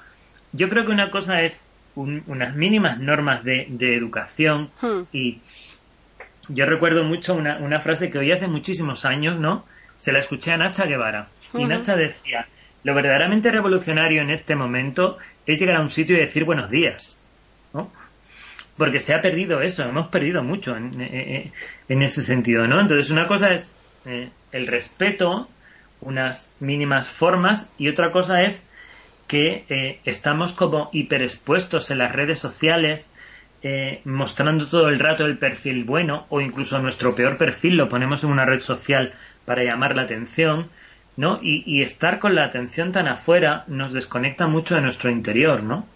yo creo que una cosa es un- unas mínimas normas de, de educación Hmm. y yo recuerdo mucho una, una frase que oí hace muchísimos años, ¿no? Se la escuché a Nacha Guevara y. Nacha decía, lo verdaderamente revolucionario en este momento es llegar a un sitio y decir buenos días. Porque se ha perdido eso, hemos perdido mucho en, ese sentido, ¿no? Entonces una cosa es eh, el respeto, unas mínimas formas y otra cosa es que eh, estamos como hiperexpuestos en las redes sociales, eh, mostrando todo el rato el perfil bueno o incluso nuestro peor perfil lo ponemos en una red social para llamar la atención, ¿no? Y estar con la atención tan afuera nos desconecta mucho de nuestro interior, ¿no?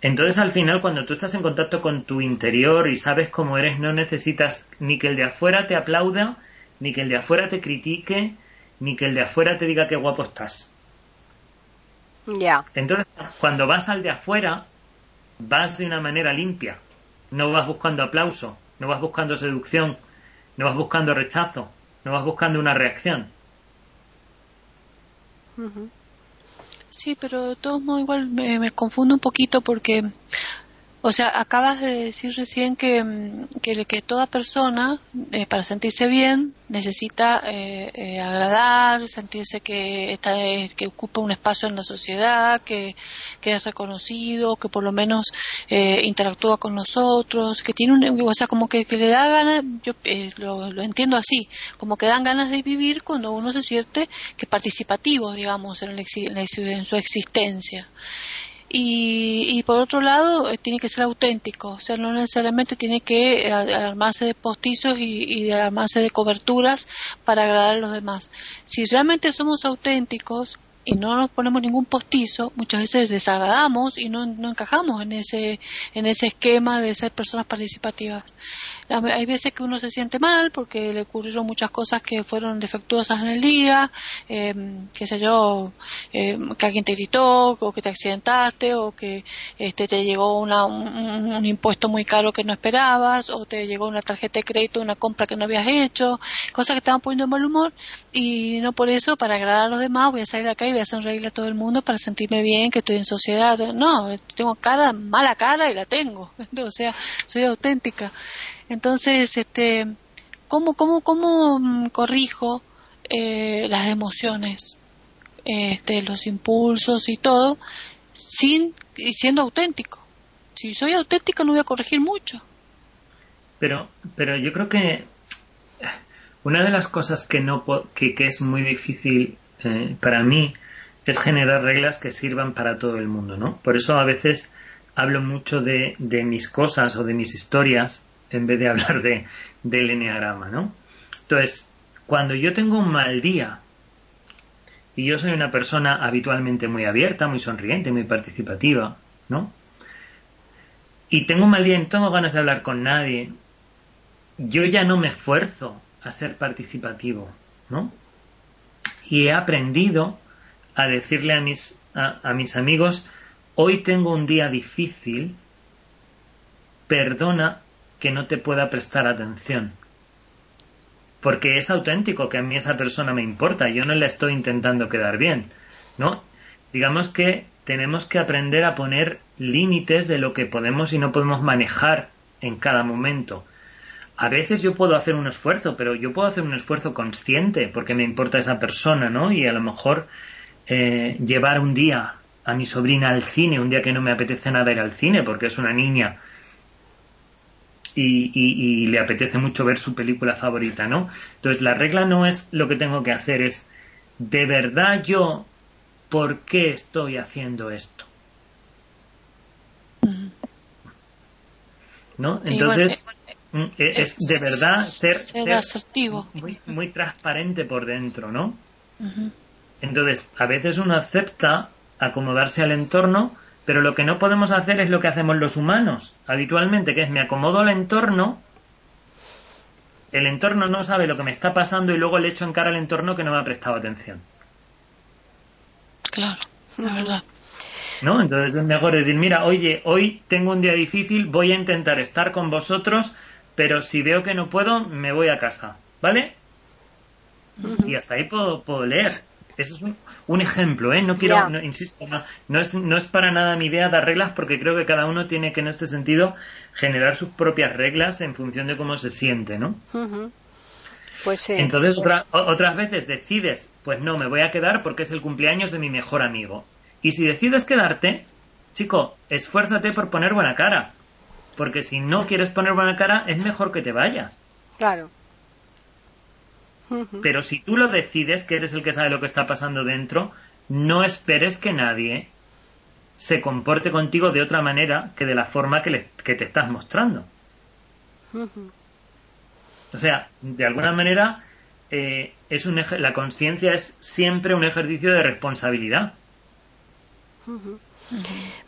Entonces al final cuando tú estás en contacto con tu interior y sabes cómo eres, no necesitas ni que el de afuera te aplauda, ni que el de afuera te critique, ni que el de afuera te diga qué guapo estás. Ya. Entonces, cuando vas al de afuera, vas de una manera limpia. No vas buscando aplauso, no vas buscando seducción, no vas buscando rechazo, no vas buscando una reacción. Sí, pero de todos modos igual me, me confundo un poquito porque, o sea, acabas de decir recién que, mm, que, toda persona, eh, para sentirse bien, necesita eh, eh, agradar, sentirse que, está, que ocupa un espacio en la sociedad, que, que es reconocido, que por lo menos eh, interactúa con nosotros, que tiene un, o sea, como que, que le da ganas, yo lo, lo entiendo así, como que dan ganas de vivir cuando uno se siente que participativo, digamos, en, el en su existencia. Y, y por otro lado, eh, tiene que ser auténtico, o sea, no necesariamente tiene que eh, armarse de postizos y, y armarse de coberturas para agradar a los demás. Si realmente somos auténticos y no nos ponemos ningún postizo, muchas veces desagradamos y no, no encajamos en ese, en ese esquema de ser personas participativas. Hay veces que uno se siente mal porque le ocurrieron muchas cosas que fueron defectuosas en el día, eh, qué sé yo, eh, que alguien te gritó, o que te accidentaste, o que este, te llegó una, un, un- un impuesto muy caro que no esperabas, o te llegó una tarjeta de crédito de una compra que no habías hecho, cosas que estaban poniendo en mal humor, y no por eso, para agradar a los demás, voy a salir acá y voy a sonreírle a todo el mundo para sentirme bien, que estoy en sociedad. No, tengo cara, mala cara y la tengo. O sea, soy auténtica. Entonces, este, ¿cómo, cómo, cómo mm, corrijo eh, las emociones, este, los impulsos y todo, sin y siendo auténtico? Si soy auténtica no voy a corregir mucho. Pero, pero yo creo que una de las cosas que no que, que es muy difícil eh, para mí es generar reglas que sirvan para todo el mundo, ¿no? Por eso a veces hablo mucho de mis cosas o de mis historias en vez de hablar de, del enneagrama, ¿no? Entonces, cuando yo tengo un mal día y yo soy una persona habitualmente muy abierta, muy sonriente, muy participativa, ¿no? Y tengo un mal día y no tengo ganas de hablar con nadie, yo ya no me esfuerzo a ser participativo, ¿no? Y he aprendido a decirle a mis, a, a mis amigos, hoy tengo un día difícil, perdona que no te pueda prestar atención. porque es auténtico que a mí esa persona me importa, yo no le estoy intentando quedar bien, ¿no? Digamos que tenemos que aprender a poner límites de lo que podemos y no podemos manejar en cada momento. A veces yo puedo hacer un esfuerzo, pero yo puedo hacer un esfuerzo consciente porque me importa esa persona, ¿no? Y a lo mejor eh, llevar un día a mi sobrina al cine, un día que no me apetece nada ir al cine porque es una niña y, y, le apetece mucho ver su película favorita, ¿no? Entonces la regla no es lo que tengo que hacer, es de verdad yo, ¿por qué estoy haciendo esto? ¿No? Entonces, mm, e, es, de verdad ser, asertivo. Muy, muy, transparente por dentro, ¿no? Entonces, a veces uno acepta acomodarse al entorno pero lo que no podemos hacer es lo que hacemos los humanos habitualmente, que es me acomodo al entorno, el entorno no sabe lo que me está pasando y luego le echo en cara al entorno que no me ha prestado atención. Claro, la verdad. ¿No? Entonces es mejor decir, mira, oye, hoy tengo un día difícil, voy a intentar estar con vosotros, pero si veo que no puedo, me voy a casa, ¿vale? Y hasta ahí puedo, puedo leer. Eso es un, un ejemplo, ¿eh? No quiero, insisto, no, es, no es para nada mi idea dar reglas porque creo que cada uno tiene que en este sentido generar sus propias reglas en función de cómo se siente, ¿no? Pues sí. Entonces otras veces decides, pues no, me voy a quedar porque es el cumpleaños de mi mejor amigo. Y si decides quedarte, chico, esfuérzate por poner buena cara. Porque si no quieres poner buena cara, es mejor que te vayas. Claro. Pero si tú lo decides, que eres el que sabe lo que está pasando dentro, no esperes que nadie se comporte contigo de otra manera que de la forma que, te estás mostrando. O sea, de alguna manera, eh, es un la conciencia es siempre un ejercicio de responsabilidad.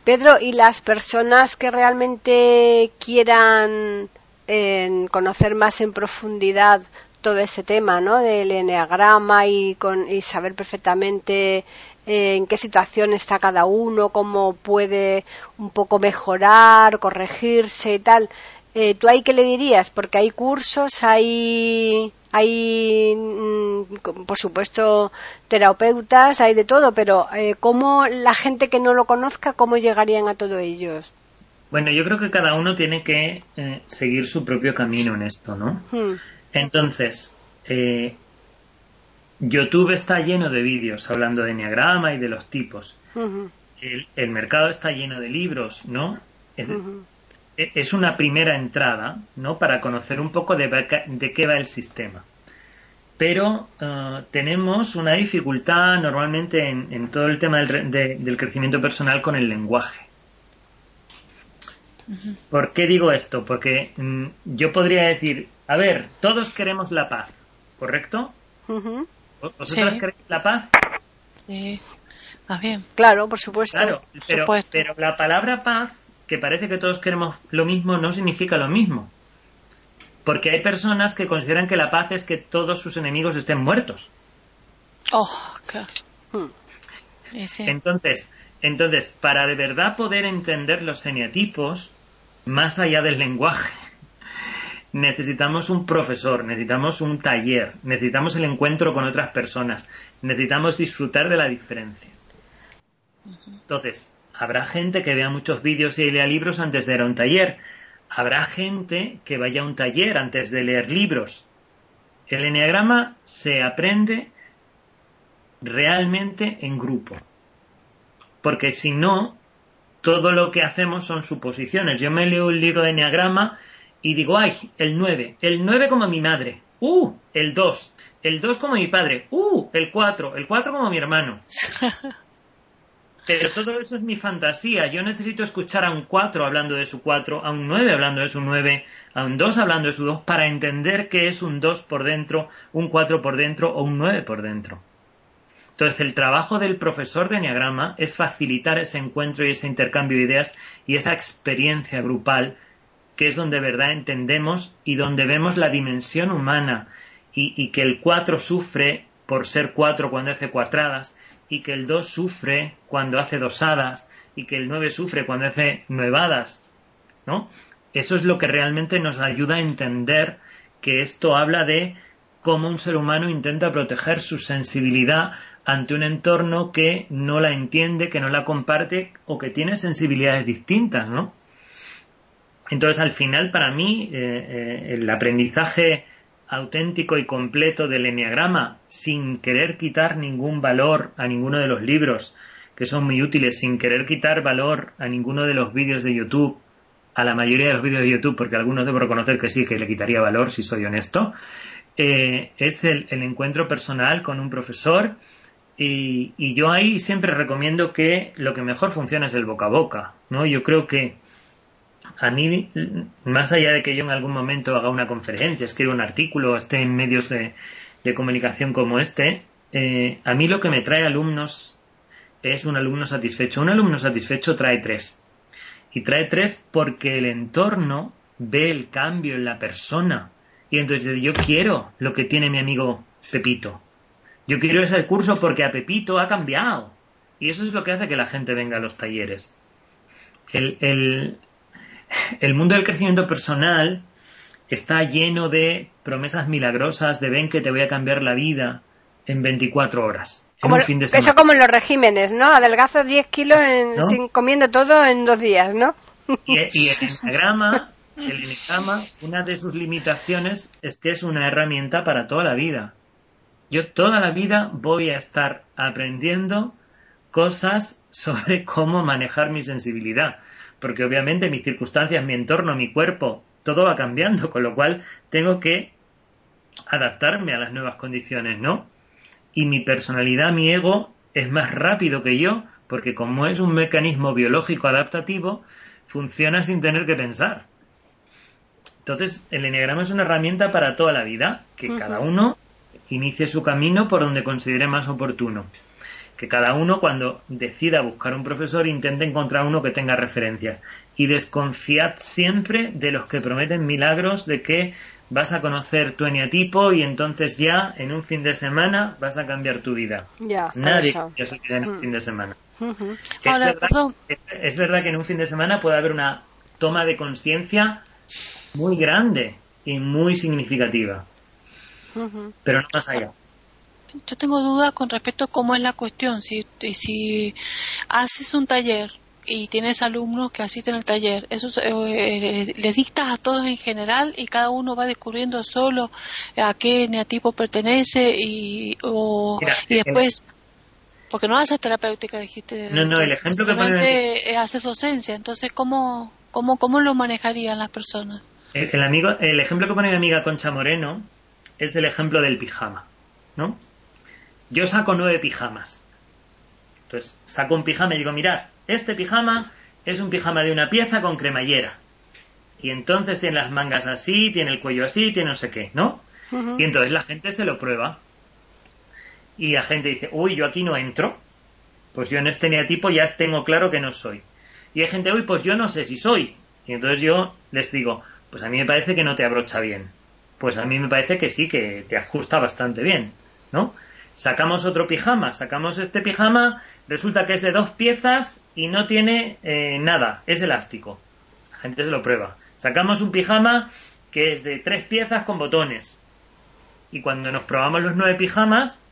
Pedro, ¿y las personas que realmente quieran eh, conocer más en profundidad todo este tema ¿no? del enneagrama y, con, y saber perfectamente eh, en qué situación está cada uno, cómo puede un poco mejorar, corregirse y tal. Eh, ¿Tú ahí qué le dirías? Porque hay cursos, hay, hay mm, por supuesto, terapeutas, hay de todo, pero eh, ¿cómo la gente que no lo conozca, cómo llegarían a todos ellos? Bueno, yo creo que cada uno tiene que eh, seguir su propio camino en esto, ¿no? Hmm. Entonces, eh, YouTube está lleno de vídeos hablando de Enneagrama y de los tipos. el, mercado está lleno de libros, ¿no? Es, e, una primera entrada, ¿no? Para conocer un poco de, qué va el sistema. Pero uh, tenemos una dificultad normalmente en, todo el tema del, crecimiento personal con el lenguaje. ¿Por qué digo esto? Porque mm, yo podría decir, a ver, todos queremos la paz, ¿correcto? ¿Vosotros queréis la paz? Sí, más bien. Claro, por supuesto. Claro, pero, la palabra paz, que parece que todos queremos lo mismo, no significa lo mismo. Porque hay personas que consideran que la paz es que todos sus enemigos estén muertos. Oh, claro. Hmm. Entonces, entonces, para de verdad poder entender los geniatipos, más allá del lenguaje, necesitamos un profesor, necesitamos un taller, necesitamos el encuentro con otras personas, necesitamos disfrutar de la diferencia. Entonces, habrá gente que vea muchos vídeos y lea libros antes de ir a un taller. Habrá gente que vaya a un taller antes de leer libros. El enneagrama se aprende realmente en grupo. Porque si no, todo lo que hacemos son suposiciones. Yo me leo un libro de enneagrama y digo, ay, el 9, el 9 como mi madre, uh, el 2, el 2 como mi padre, uh, el 4, el 4 como mi hermano. Pero todo eso es mi fantasía. Yo necesito escuchar a un 4 hablando de su 4, a un 9 hablando de su 9, a un 2 hablando de su 2, para entender qué es un 2 por dentro, un 4 por dentro o un 9 por dentro. Entonces, el trabajo del profesor de Enneagrama es facilitar ese encuentro y ese intercambio de ideas y esa experiencia grupal que es donde de verdad entendemos y donde vemos la dimensión humana y, que el 4 sufre por ser 4 cuando hace cuatradas y que el 2 sufre cuando hace dosadas y que el 9 sufre cuando hace nuevadas, ¿no? Eso es lo que realmente nos ayuda a entender que esto habla de cómo un ser humano intenta proteger su sensibilidad ante un entorno que no la entiende, que no la comparte o que tiene sensibilidades distintas, ¿no? Entonces, al final, para mí, eh, eh, el aprendizaje auténtico y completo del enneagrama, sin querer quitar ningún valor a ninguno de los libros, que son muy útiles, sin querer quitar valor a ninguno de los vídeos de YouTube, a la mayoría de los vídeos de YouTube, porque algunos debo reconocer que sí, que le quitaría valor, si soy honesto, eh, es el, encuentro personal con un profesor y, y, yo ahí siempre recomiendo que lo que mejor funciona es el boca a boca, ¿no? Yo creo que a mí, más allá de que yo en algún momento haga una conferencia, escriba un artículo, esté en medios de, comunicación como este, eh, a mí lo que me trae alumnos es un alumno satisfecho. Un alumno satisfecho trae tres. Y trae tres porque el entorno ve el cambio en la persona. Y entonces yo quiero lo que tiene mi amigo Pepito. Yo quiero ese curso porque a Pepito ha cambiado. Y eso es lo que hace que la gente venga a los talleres. El, el, el mundo del crecimiento personal está lleno de promesas milagrosas de ven que te voy a cambiar la vida en 24 horas. Como, Eso como en los regímenes, ¿no? Adelgazas 10 kilos sin, comiendo todo en dos días, ¿no? Y, y el enneagrama, el enneagrama, una de sus limitaciones es que es una herramienta para toda la vida. Yo toda la vida voy a estar aprendiendo cosas sobre cómo manejar mi sensibilidad porque obviamente mis circunstancias, mi entorno, mi cuerpo, todo va cambiando, con lo cual tengo que adaptarme a las nuevas condiciones, ¿no? Y mi personalidad, mi ego, es más rápido que yo, porque como es un mecanismo biológico adaptativo, funciona sin tener que pensar. Entonces, el enneagrama es una herramienta para toda la vida, que cada uno inicie su camino por donde considere más oportuno que cada uno cuando decida buscar un profesor intente encontrar uno que tenga referencias y desconfiad siempre de los que prometen milagros de que vas a conocer tu eneatipo y entonces ya en un fin de semana vas a cambiar tu vida. Ya, Nadie cambia su vida en un mm. fin de semana. es, verdad, que en un fin de semana puede haber una toma de conciencia muy grande y muy significativa. Pero no más allá yo tengo dudas con respecto a cómo es la cuestión. Si, si haces un taller y tienes alumnos que asisten al taller, eso eh, le dictas a todos en general y cada uno va descubriendo solo a qué neatipo pertenece y, o, y después porque no haces terapéutica dijiste. No no el ejemplo que pone haces docencia. Entonces cómo cómo cómo lo manejarían las personas el, amigo el ejemplo que pone mi amiga Concha Moreno es el ejemplo del pijama no yo saco nueve pijamas. Entonces, saco un pijama y digo, mirad, este pijama es un pijama de una pieza con cremallera. Y entonces tiene las mangas así, tiene el cuello así, tiene no sé qué, ¿no? Y entonces la gente se lo prueba. Y la gente dice, uy, yo aquí no entro. Pues yo en este neatipo ya tengo claro que no soy. Y hay gente, uy, pues yo no sé si soy. Y entonces yo les digo, pues a mí me parece que no te abrocha bien. Pues a mí me parece que sí, que te ajusta bastante bien, ¿no? Sacamos otro pijama, sacamos este pijama, resulta que es de dos piezas y no tiene eh, nada, es elástico. La gente se lo prueba. Sacamos un pijama que es de tres piezas con botones. Y cuando nos probamos los nueve pijamas,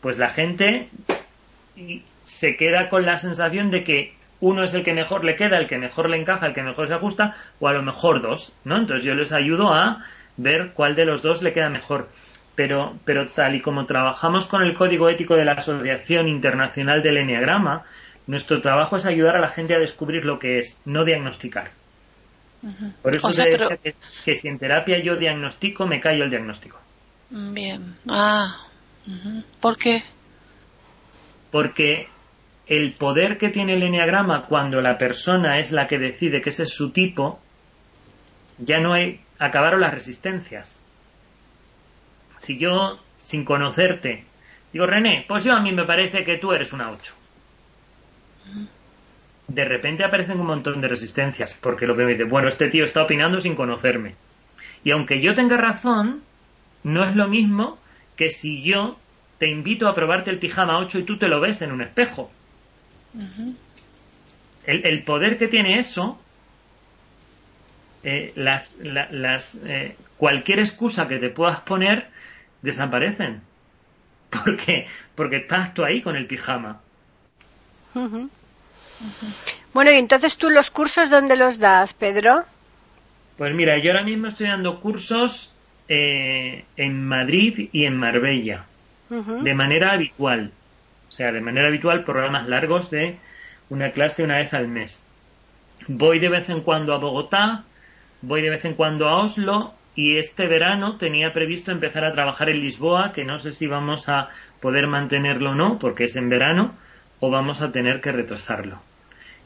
pues la gente se queda con la sensación de que uno es el que mejor le queda, el que mejor le encaja, el que mejor se ajusta, o a lo mejor dos, ¿no? Entonces yo les ayudo a ver cuál de los dos le queda mejor pero, pero tal y como trabajamos con el código ético de la Asociación Internacional del Enneagrama, nuestro trabajo es ayudar a la gente a descubrir lo que es, no diagnosticar. Por eso se que, si en terapia yo diagnostico, me callo el diagnóstico. Bien. Ah. ¿Por qué? Porque el poder que tiene el enneagrama cuando la persona es la que decide que ese es su tipo, ya no hay, acabaron las resistencias si yo, sin conocerte, digo, René, pues yo a mí me parece que tú eres una 8. De repente aparecen un montón de resistencias, porque lo que me dice, bueno, este tío está opinando sin conocerme. Y aunque yo tenga razón, no es lo mismo que si yo te invito a probarte el pijama 8 y tú te lo ves en un espejo. el, poder que tiene eso, eh, las, las, eh, cualquier excusa que te puedas poner desaparecen. ¿Por qué? Porque estás tú ahí con el pijama. Bueno, y entonces tú los cursos, ¿dónde los das, Pedro? Pues mira, yo ahora mismo estoy dando cursos eh, en Madrid y en Marbella, de manera habitual. O sea, de manera habitual, programas largos de una clase una vez al mes. Voy de vez en cuando a Bogotá, voy de vez en cuando a Oslo y este verano tenía previsto empezar a trabajar en Lisboa, que no sé si vamos a poder mantenerlo o no, porque es en verano, o vamos a tener que retrasarlo.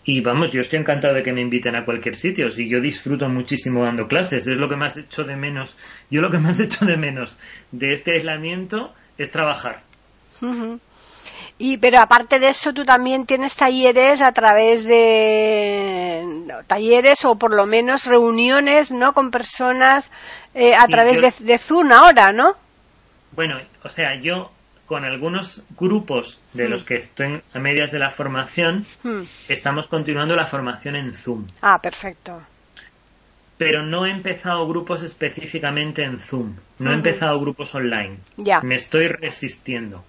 Y vamos, yo estoy encantado de que me inviten a cualquier sitio. Si yo disfruto muchísimo dando clases, es lo que más hecho de menos. Yo lo que más hecho de menos de este aislamiento es trabajar. Y pero aparte de eso, tú también tienes talleres a través de talleres o por lo menos reuniones, ¿no? Con personas eh, a través de, de Zoom ahora, ¿no? Bueno, o sea, yo con algunos grupos de los que estoy a medias de la formación, hmm. estamos continuando la formación en Zoom. Ah, perfecto. Pero no he empezado grupos específicamente en Zoom. No he empezado grupos online. Ya. Me estoy resistiendo.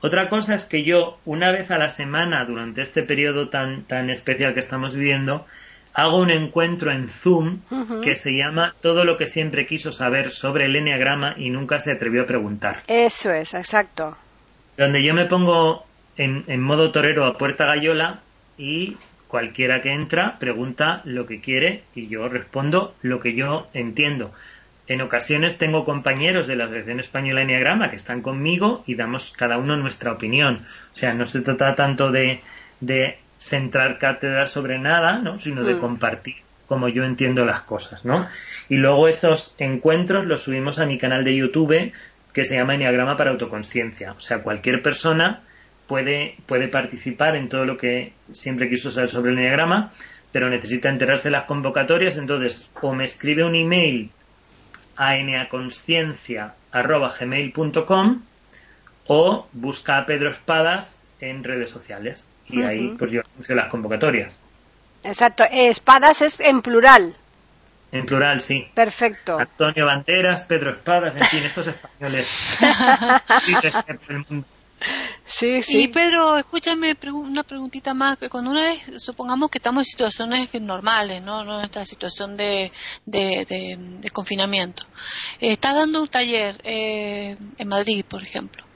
Otra cosa es que yo, una vez a la semana, durante este periodo tan, tan especial que estamos viviendo, hago un encuentro en Zoom que se llama Todo lo que siempre quiso saber sobre el Enneagrama y nunca se atrevió a preguntar. Eso es, exacto. Donde yo me pongo en, en modo torero a puerta gallola y cualquiera que entra pregunta lo que quiere y yo respondo lo que yo entiendo. En ocasiones tengo compañeros de la Asociación Española Enneagrama que están conmigo y damos cada uno nuestra opinión. O sea, no se trata tanto de, de centrar cátedra sobre nada, ¿no? sino de mm. compartir como yo entiendo las cosas, ¿no? Y luego esos encuentros los subimos a mi canal de YouTube que se llama Enneagrama para Autoconciencia. O sea, cualquier persona puede, puede participar en todo lo que siempre quiso saber sobre el Enneagrama, pero necesita enterarse de las convocatorias, entonces o me escribe un email a eneaconciencia.gmail.com o busca a Pedro Espadas en redes sociales y ahí pues yo anuncio las convocatorias. Exacto, espadas es en plural. En plural, sí. Perfecto. Antonio Banderas, Pedro Espadas, en fin, estos españoles. Sí, sí. Y Pedro, escúchame una preguntita más. Que cuando una vez, supongamos que estamos en situaciones normales, no, no en esta situación de, de, confinamiento. Eh, estás dando un taller eh, en Madrid, por ejemplo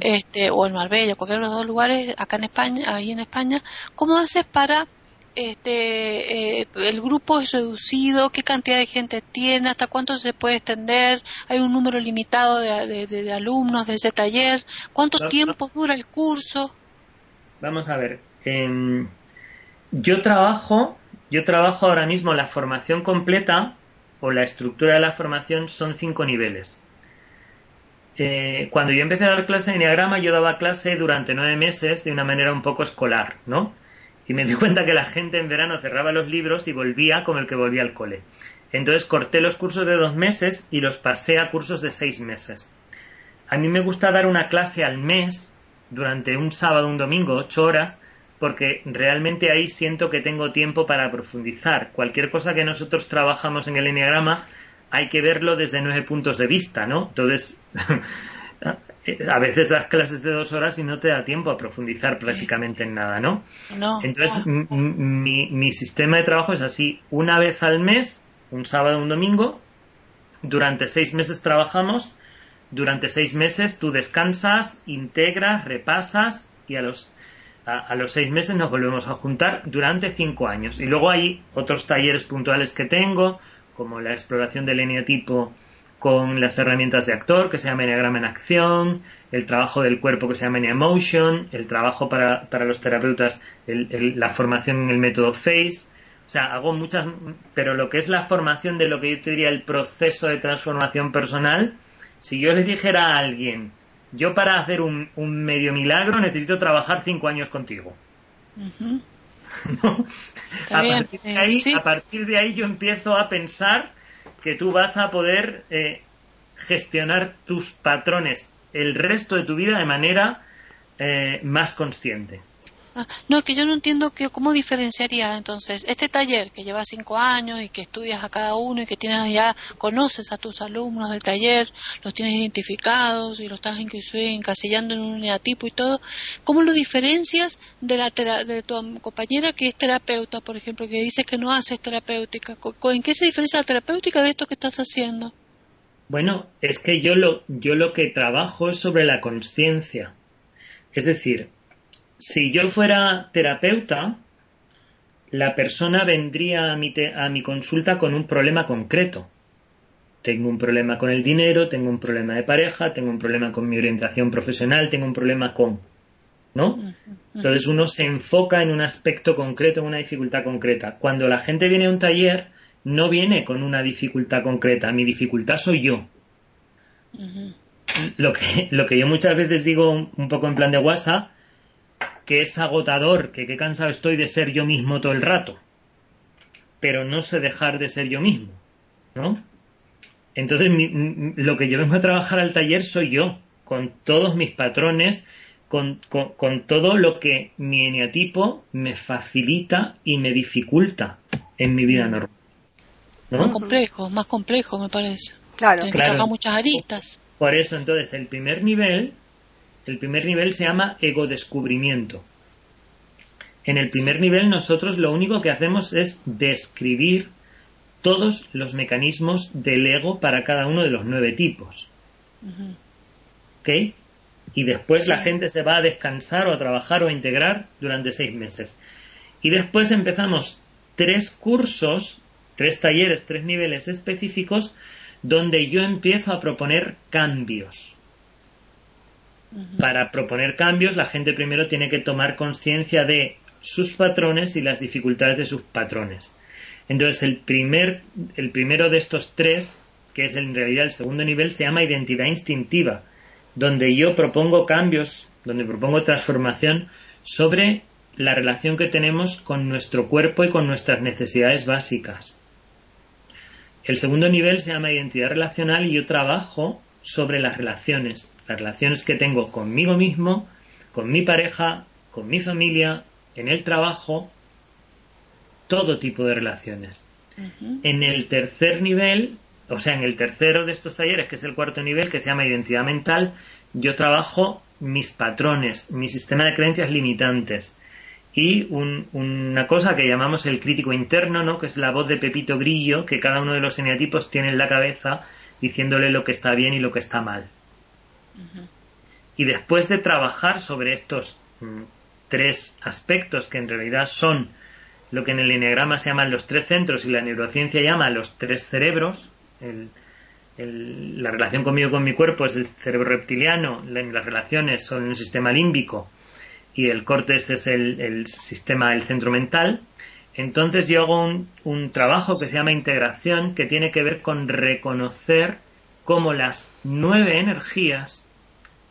este, o en Marbella, cualquiera de los dos lugares, acá en España, ahí en España, ¿cómo haces para este eh, el grupo es reducido, qué cantidad de gente tiene, hasta cuánto se puede extender, hay un número limitado de, alumnos de ese taller, cuánto tiempo dura el curso. Vamos a ver, em, yo trabajo, yo trabajo ahora mismo la formación completa o la estructura de la formación son cinco niveles. Eh, cuando yo empecé a dar clase de Enneagrama, yo daba clase durante nueve meses de una manera un poco escolar, ¿no? Y me di cuenta que la gente en verano cerraba los libros y volvía como el que volvía al cole. Entonces corté los cursos de dos meses y los pasé a cursos de seis meses. A mí me gusta dar una clase al mes durante un sábado, un domingo, ocho horas, porque realmente ahí siento que tengo tiempo para profundizar. Cualquier cosa que nosotros trabajamos en el Enneagrama hay que verlo desde nueve puntos de vista, ¿no? Entonces, a veces das clases de dos horas y no te da tiempo a profundizar prácticamente en nada, ¿no? No. Entonces, Mi, mi sistema de trabajo es así, una vez al mes, un sábado, un domingo, durante seis meses trabajamos, durante seis meses tú descansas, integras, repasas y a los a, los seis meses nos volvemos a juntar durante cinco años. Y luego hay otros talleres puntuales que tengo, como la exploración del eneatipo con las herramientas de actor, que se llama Enneagrama en Acción, el trabajo del cuerpo que se llama Emotion, el trabajo para, para los terapeutas, la formación en el método FACE. O sea, hago muchas, pero lo que es la formación de lo que yo te diría el proceso de transformación personal, si yo le dijera a alguien, yo para hacer un, medio milagro necesito trabajar cinco años contigo. A, partir de ahí, yo empiezo a pensar que tú vas a poder eh, gestionar tus patrones el resto de tu vida de manera eh, más consciente. Ah, no, que yo no entiendo que, cómo diferenciaría entonces este taller que lleva cinco años y que estudias a cada uno y que tienes ya conoces a tus alumnos del taller, los tienes identificados y los estás encasillando en un tipo y todo. ¿Cómo lo diferencias de la de tu compañera que es terapeuta, por ejemplo, que dices que no haces terapéutica? ¿En qué se diferencia la terapéutica de esto que estás haciendo? Bueno, es que yo lo, yo lo que trabajo es sobre la conciencia. Es decir, si yo fuera terapeuta, la persona vendría a mi, a mi consulta con un problema concreto. Tengo un problema con el dinero, tengo un problema de pareja, tengo un problema con mi orientación profesional, tengo un problema con... ¿No? Entonces uno se enfoca en un aspecto concreto, en una dificultad concreta. Cuando la gente viene a un taller, no viene con una dificultad concreta. Mi dificultad soy yo. lo, que, lo que yo muchas veces digo un poco en plan de WhatsApp que es agotador, que qué cansado estoy de ser yo mismo todo el rato, pero no sé dejar de ser yo mismo, ¿no? Entonces, lo que yo vengo a trabajar al taller soy yo, con todos mis patrones, con, con, todo lo que mi eneatipo me facilita y me dificulta en mi vida normal. Más complejo, más complejo me parece. Claro, claro. muchas aristas. Por eso, entonces, el primer nivel el primer nivel se llama ego descubrimiento. En el primer nivel nosotros lo único que hacemos es describir todos los mecanismos del ego para cada uno de los nueve tipos. ¿Ok? Y después la gente se va a descansar o a trabajar o a integrar durante seis meses. Y después empezamos tres cursos, tres talleres, tres niveles específicos, donde yo empiezo a proponer cambios. Para proponer cambios, la gente primero tiene que tomar conciencia de sus patrones y las dificultades de sus patrones. Entonces, el, primer, el primero de estos tres, que es en realidad el segundo nivel, se llama identidad instintiva, donde yo propongo cambios, donde propongo transformación sobre la relación que tenemos con nuestro cuerpo y con nuestras necesidades básicas. El segundo nivel se llama identidad relacional y yo trabajo sobre las relaciones, las relaciones que tengo conmigo mismo, con mi pareja, con mi familia, en el trabajo, todo tipo de relaciones. En el tercer nivel, o sea, en el tercero de estos talleres, que es el cuarto nivel, que se llama identidad mental, yo trabajo mis patrones, mi sistema de creencias limitantes y una cosa que llamamos el crítico interno, ¿no? que es la voz de Pepito Grillo que cada uno de los eneatipos tiene en la cabeza diciéndole lo que está bien y lo que está mal. Y después de trabajar sobre estos mm, tres aspectos que en realidad son lo que en el enneagrama se llaman los tres centros y la neurociencia llama los tres cerebros, la relación conmigo con mi cuerpo es el cerebro reptiliano, las relaciones son el sistema límbico y el corte este es el, sistema del centro mental. Entonces yo hago un, un trabajo que se llama integración que tiene que ver con reconocer cómo las nueve energías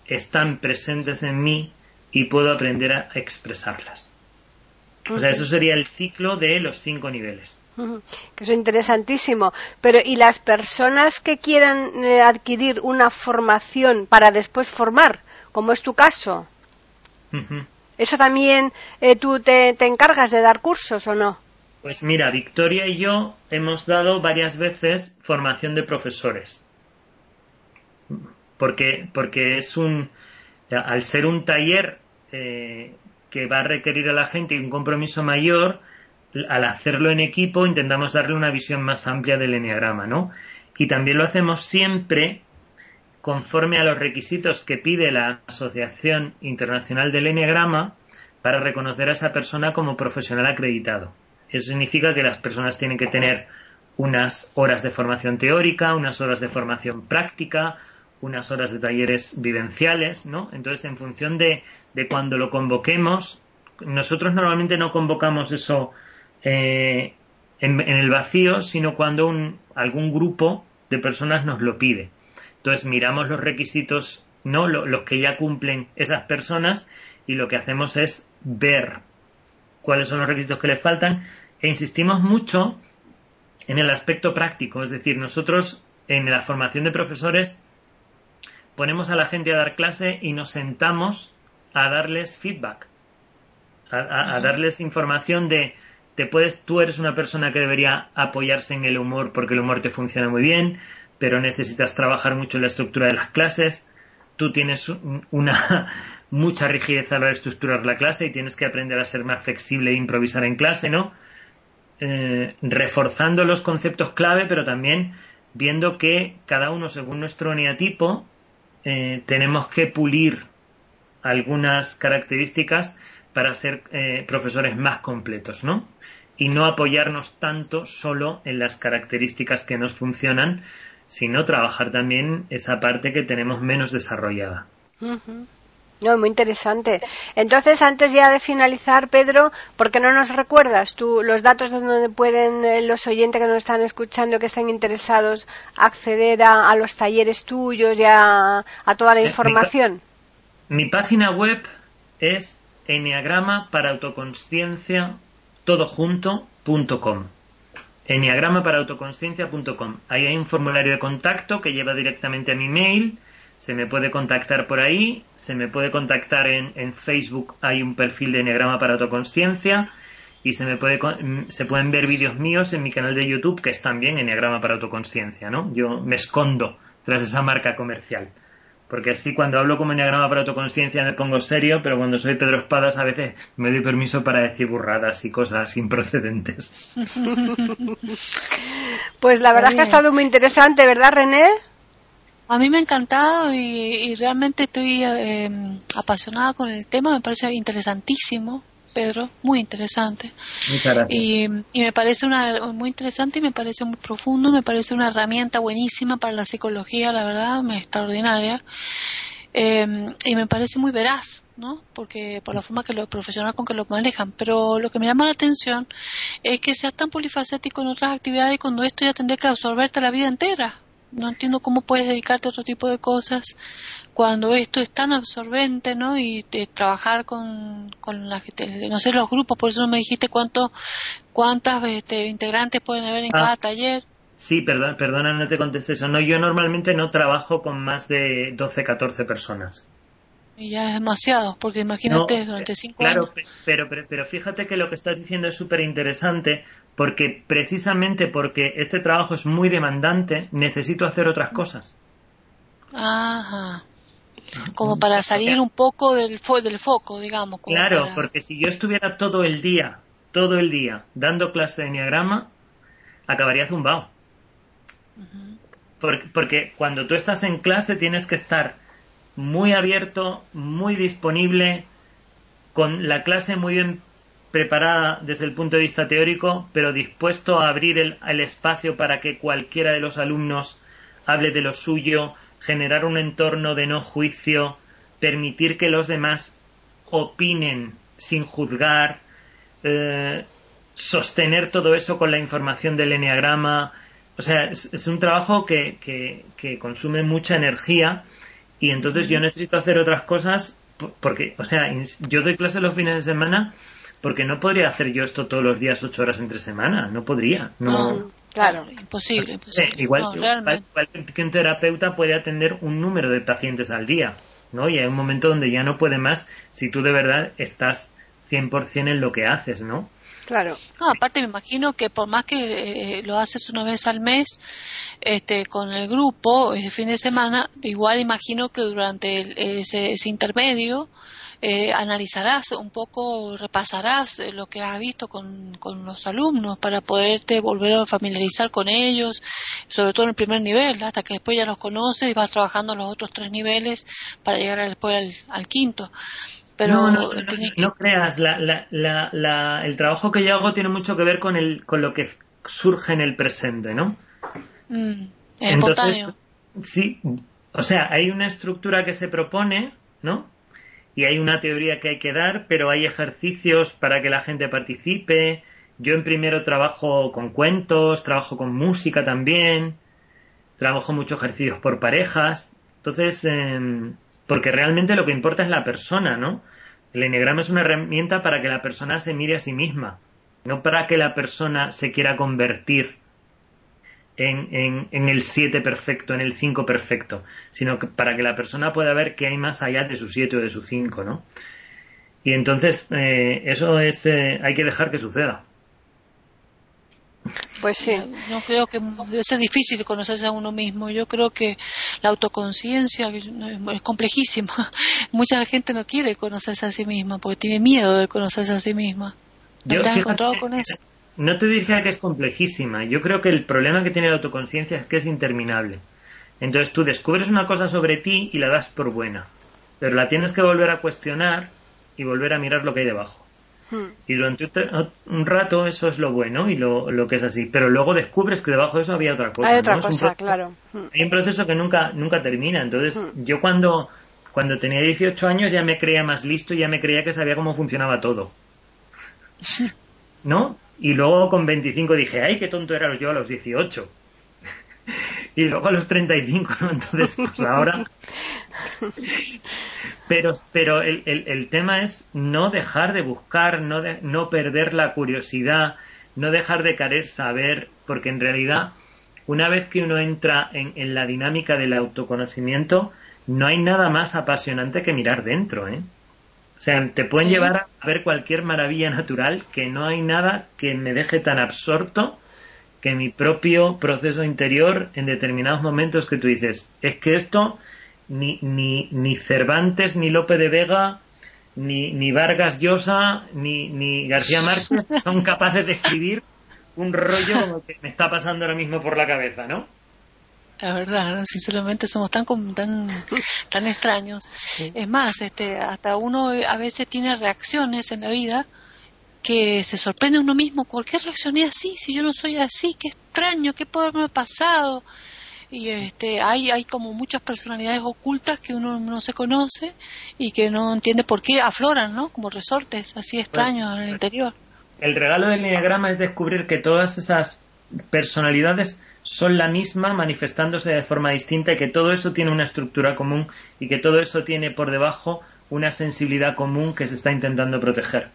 están presentes en mí y puedo aprender a expresarlas. O sea, eso sería el ciclo de los cinco niveles. Que es interesantísimo. Pero, ¿y las personas que quieran eh, adquirir una formación para después formar, como es tu caso? ¿Eso también eh, tú te, te encargas de dar cursos o no? Pues mira, Victoria y yo hemos dado varias veces formación de profesores porque, porque es un, al ser un taller eh, que va a requerir a la gente un compromiso mayor, al hacerlo en equipo intentamos darle una visión más amplia del enneagrama, ¿no? Y también lo hacemos siempre conforme a los requisitos que pide la Asociación Internacional del Enneagrama para reconocer a esa persona como profesional acreditado. Eso significa que las personas tienen que tener unas horas de formación teórica, unas horas de formación práctica, unas horas de talleres vivenciales, ¿no? Entonces, en función de, de cuando lo convoquemos, nosotros normalmente no convocamos eso eh, en, el vacío, sino cuando un, algún grupo de personas nos lo pide. Entonces, miramos los requisitos, ¿no? los que ya cumplen esas personas y lo que hacemos es ver cuáles son los requisitos que les faltan e insistimos mucho en el aspecto práctico, es decir, nosotros en la formación de profesores ponemos a la gente a dar clase y nos sentamos a darles feedback. a, darles información de te puedes, tú eres una persona que debería apoyarse en el humor porque el humor te funciona muy bien, pero necesitas trabajar mucho en la estructura de las clases. Tú tienes una mucha rigidez a la hora de estructurar la clase y tienes que aprender a ser más flexible e improvisar en clase, ¿no? Eh, reforzando los conceptos clave, pero también viendo que cada uno, según nuestro eneatipo, eh, tenemos que pulir algunas características para ser eh, profesores más completos, ¿no? Y no apoyarnos tanto solo en las características que nos funcionan, sino trabajar también esa parte que tenemos menos desarrollada. No, muy interesante. Entonces, antes ya de finalizar, Pedro, ¿por qué no nos recuerdas tú los datos donde pueden eh, los oyentes que nos están escuchando, que están interesados, acceder a, los talleres tuyos y a, toda la eh, información? Mi, página web es enneagrama para autoconsciencia todo Enneagrama para autoconsciencia.com. Ahí hay un formulario de contacto que lleva directamente a mi mail se me puede contactar por ahí, se me puede contactar en, en Facebook, hay un perfil de Enneagrama para Autoconsciencia y se me puede mm, se pueden ver vídeos míos en mi canal de YouTube que es también Enneagrama para Autoconsciencia, ¿no? Yo me escondo tras esa marca comercial. Porque así cuando hablo como Enneagrama para Autoconsciencia me pongo serio, pero cuando soy Pedro Espadas a veces me doy permiso para decir burradas y cosas improcedentes. Pues la verdad es que ha estado muy interesante, ¿verdad, René? A mí me ha encantado y, realmente estoy eh, apasionada con el tema, me parece interesantísimo, Pedro, muy interesante. Muchas gracias. Y, me parece una, muy interesante y me parece muy profundo, me parece una herramienta buenísima para la psicología, la verdad, extraordinaria. Eh, y me parece muy veraz, ¿no? Porque por la forma que lo profesional con que lo manejan. Pero lo que me llama la atención es que seas tan polifacético en otras actividades cuando esto ya tendría que absorberte la vida entera no entiendo cómo puedes dedicarte a otro tipo de cosas cuando esto es tan absorbente, ¿no? Y trabajar con, con la gente, no sé, los grupos, por eso no me dijiste cuánto, cuántas este, integrantes pueden haber en ah. cada taller. Sí, perdón, perdona, no te contesté eso. No, yo normalmente no trabajo con más de 12, 14 personas. Y ya es demasiado, porque imagínate durante cinco años. Claro, pero, pero, pero fíjate que lo que estás diciendo es súper interesante, porque precisamente porque este trabajo es muy demandante, necesito hacer otras cosas. Ajá. Como para salir un poco del, del foco, digamos. claro, porque si yo estuviera todo el día, todo el día, dando clase de enneagrama, acabaría zumbado. porque, porque cuando tú estás en clase tienes que estar muy abierto, muy disponible, con la clase muy bien preparada desde el punto de vista teórico, pero dispuesto a abrir el, espacio para que cualquiera de los alumnos hable de lo suyo, generar un entorno de no juicio, permitir que los demás opinen sin juzgar, eh, sostener todo eso con la información del eneagrama. O sea, es, un trabajo que, que, consume mucha energía y entonces yo necesito hacer otras cosas porque, o sea, yo doy clases los fines de semana porque no podría hacer yo esto todos los días ocho horas entre semana, no podría. No, claro, imposible. imposible. igual, que un terapeuta puede atender un número de pacientes al día, ¿no? Y hay un momento donde ya no puede más si tú de verdad estás 100% en lo que haces, ¿no? Claro. aparte me imagino que por más que eh, lo haces una vez al mes este, con el grupo, ese fin de semana, igual imagino que durante ese, intermedio eh, analizarás un poco, repasarás eh, lo que has visto con, con, los alumnos para poderte volver a familiarizar con ellos, sobre todo en el primer nivel, hasta que después ya los conoces y vas trabajando los otros tres niveles para llegar después al, quinto. Pero no, no, no, creas, la, la, la, el trabajo que yo hago tiene mucho que ver con, el, con lo que surge en el presente, ¿no? Mm, Entonces, sí, o sea, hay una estructura que se propone, ¿no? Y hay una teoría que hay que dar, pero hay ejercicios para que la gente participe. Yo en primero trabajo con cuentos, trabajo con música también, trabajo muchos ejercicios por parejas. Entonces, em, porque realmente lo que importa es la persona, ¿no? El enneagrama es una herramienta para que la persona se mire a sí misma, no para que la persona se quiera convertir en, en, el 7 perfecto, en el 5 perfecto, sino que para que la persona pueda ver que hay más allá de su 7 o de su 5, ¿no? Y entonces eh, eso es eh, hay que dejar que suceda. Pues sí. No creo que debe ser difícil conocerse a uno mismo. Yo creo que la autoconciencia es complejísima. Mucha gente no quiere conocerse a sí misma porque tiene miedo de conocerse a sí misma. ¿No te has encontrado con eso? No te diría que es complejísima. Yo creo que el problema que tiene la autoconciencia es que es interminable. Entonces tú descubres una cosa sobre ti y la das por buena. Pero la tienes que volver a cuestionar y volver a mirar lo que hay debajo. Hmm. Y durante un rato eso es lo bueno y lo, lo, que es así. Pero luego descubres que debajo de eso había otra cosa. Hay otra cosa, claro. Hmm. Hay un proceso que nunca, nunca termina. Entonces, hmm. yo cuando, cuando tenía 18 años ya me creía más listo y ya me creía que sabía cómo funcionaba todo. ¿No? Y luego con 25 dije, ay, qué tonto era yo a los 18. y luego a los 35, ¿no? Entonces, pues ahora pero pero el, el, tema es no dejar de buscar, no, no perder la curiosidad, no dejar de querer saber, porque en realidad, una vez que uno entra en, en la dinámica del autoconocimiento, no hay nada más apasionante que mirar dentro, ¿eh? O sea, te pueden llevar a ver cualquier maravilla natural que no hay nada que me deje tan absorto que mi propio proceso interior en determinados momentos que tú dices, es que esto ni, ni, ni Cervantes, ni Lope de Vega, ni, ni Vargas Llosa, ni, ni García Márquez son capaces de escribir un rollo como que me está pasando ahora mismo por la cabeza, ¿no? La verdad, sinceramente somos tan tan tan extraños. Es más, este, hasta uno a veces tiene reacciones en la vida que se sorprende uno mismo. ¿Por qué reaccioné así? Si yo no soy así, qué extraño, qué puede haberme pasado y este hay hay como muchas personalidades ocultas que uno no se conoce y que no entiende por qué afloran no como resortes así extraños en el interior el regalo del diagrama es descubrir que todas esas personalidades son la misma manifestándose de forma distinta y que todo eso tiene una estructura común y que todo eso tiene por debajo una sensibilidad común que se está intentando proteger.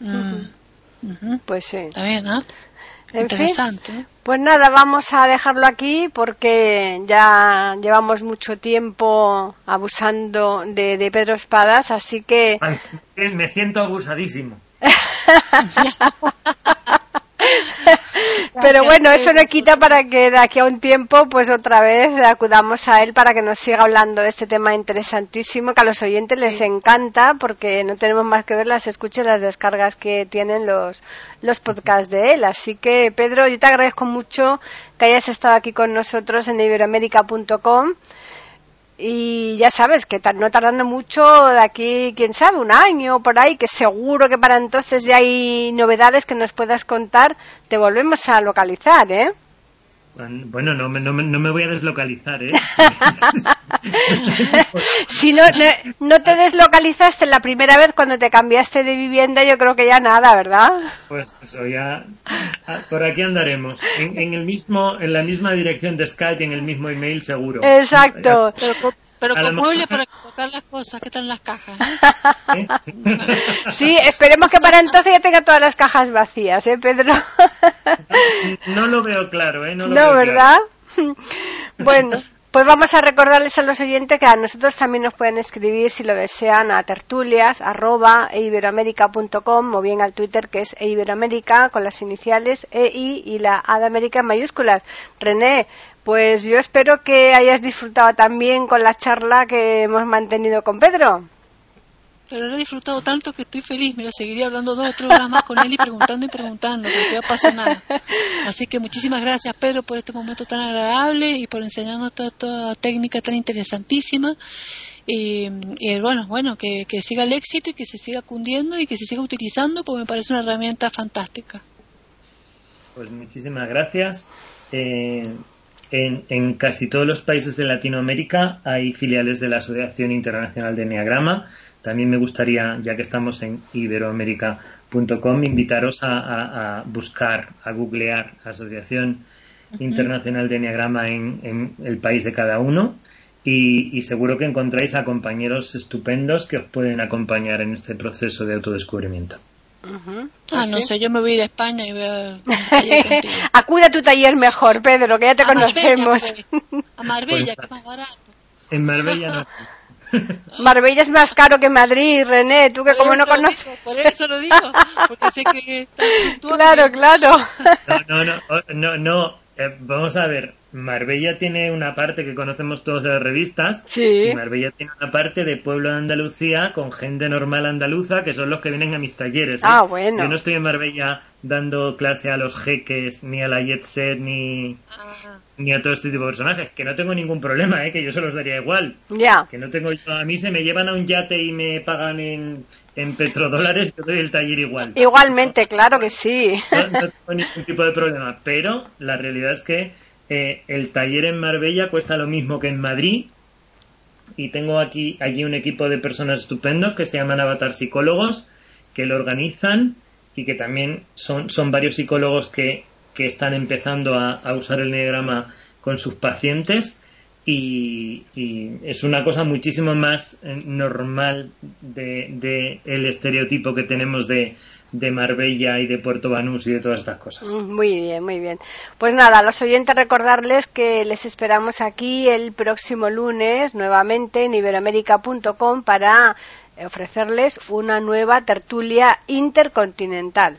Mm. Pues sí. Está bien, ¿no? Interesante. pues nada, vamos a dejarlo aquí porque ya llevamos mucho tiempo abusando de, de Pedro Espadas, así que... me siento abusadísimo. Pero bueno, eso no quita para que de aquí a un tiempo, pues otra vez acudamos a él para que nos siga hablando de este tema interesantísimo que a los oyentes les encanta porque no tenemos más que ver las escuchas, las descargas que tienen los, los podcasts de él. Así que, Pedro, yo te agradezco mucho que hayas estado aquí con nosotros en iberoamérica.com y ya sabes que no tardando mucho de aquí, quién sabe, un año por ahí, que seguro que para entonces ya hay novedades que nos puedas contar, te volvemos a localizar, ¿eh? Bueno, no, no, no me voy a deslocalizar, ¿eh? si no, no, te deslocalizaste la primera vez cuando te cambiaste de vivienda, yo creo que ya nada, ¿verdad? Pues eso, ya ah, por aquí andaremos. En, el mismo, en la misma dirección de Skype y en el mismo email seguro. Exacto. Pero con mueble para colocar las cosas que están en las cajas. sí, esperemos que para entonces ya tenga todas las cajas vacías, ¿eh, Pedro? no lo veo claro, ¿eh? No, ¿verdad? bueno. Pues vamos a recordarles a los oyentes que a nosotros también nos pueden escribir si lo desean a tertulias arroba o bien al Twitter que es eiberoamérica con las iniciales EI y la A de América en mayúsculas. René, pues yo espero que hayas disfrutado también con la charla que hemos mantenido con Pedro. Pero lo he disfrutado tanto que estoy feliz. Mira, seguiría hablando dos o tres horas más con él y preguntando y preguntando, porque estoy apasionada. Así que muchísimas gracias, Pedro, por este momento tan agradable y por enseñarnos toda esta técnica tan interesantísima. Y, bueno, bueno, que, siga el éxito y que se siga cundiendo y que se siga utilizando, porque me parece una herramienta fantástica. Pues muchísimas gracias. Eh, en, casi todos los países de Latinoamérica hay filiales de la Asociación Internacional de Enneagrama. También me gustaría, ya que estamos en iberoamérica.com, invitaros a, buscar, a googlear Asociación Internacional de Enneagrama en, el país de cada uno y, seguro que encontráis a compañeros estupendos que os pueden acompañar en este proceso de autodescubrimiento. Ah, no sé, yo me voy a ir a España y veo. Acude a tu taller mejor, Pedro, que ya te conocemos. Pues. A Marbella, que es más barato. En Marbella no. Marbella es más caro que Madrid, René, tú que como no conoces. por eso lo digo, porque sé que Claro, claro. No, no, no, no, eh, vamos a ver, Marbella tiene una parte que conocemos todos de las revistas. Sí. Y Marbella tiene una parte de pueblo de Andalucía con gente normal andaluza que son los que vienen a mis talleres. ¿eh? Ah, bueno. Yo no estoy en Marbella dando clase a los jeques, ni a la jet set, ni, Ah, ni a todo este tipo de personajes. Que no tengo ningún problema, ¿eh? que yo se los daría igual. Ya. Que no tengo yo- a mí se me llevan a un yate y me pagan en, en petrodólares, yo doy el taller igual. Igualmente, claro que sí. No, no tengo ningún tipo de problema. Pero la realidad es que eh, el taller en Marbella cuesta lo mismo que en Madrid. Y tengo aquí allí un equipo de personas estupendos que se llaman Avatar Psicólogos, que lo organizan y que también son, son varios psicólogos que, que están empezando a, a usar el negrama con sus pacientes. Y, es una cosa muchísimo más eh, normal de, de el estereotipo que tenemos de, de Marbella y de Puerto Banús y de todas estas cosas. Mm, Muy bien, muy bien. Pues nada, a los oyentes recordarles que les esperamos aquí el próximo lunes nuevamente en iberoamérica.com para ofrecerles una nueva tertulia intercontinental.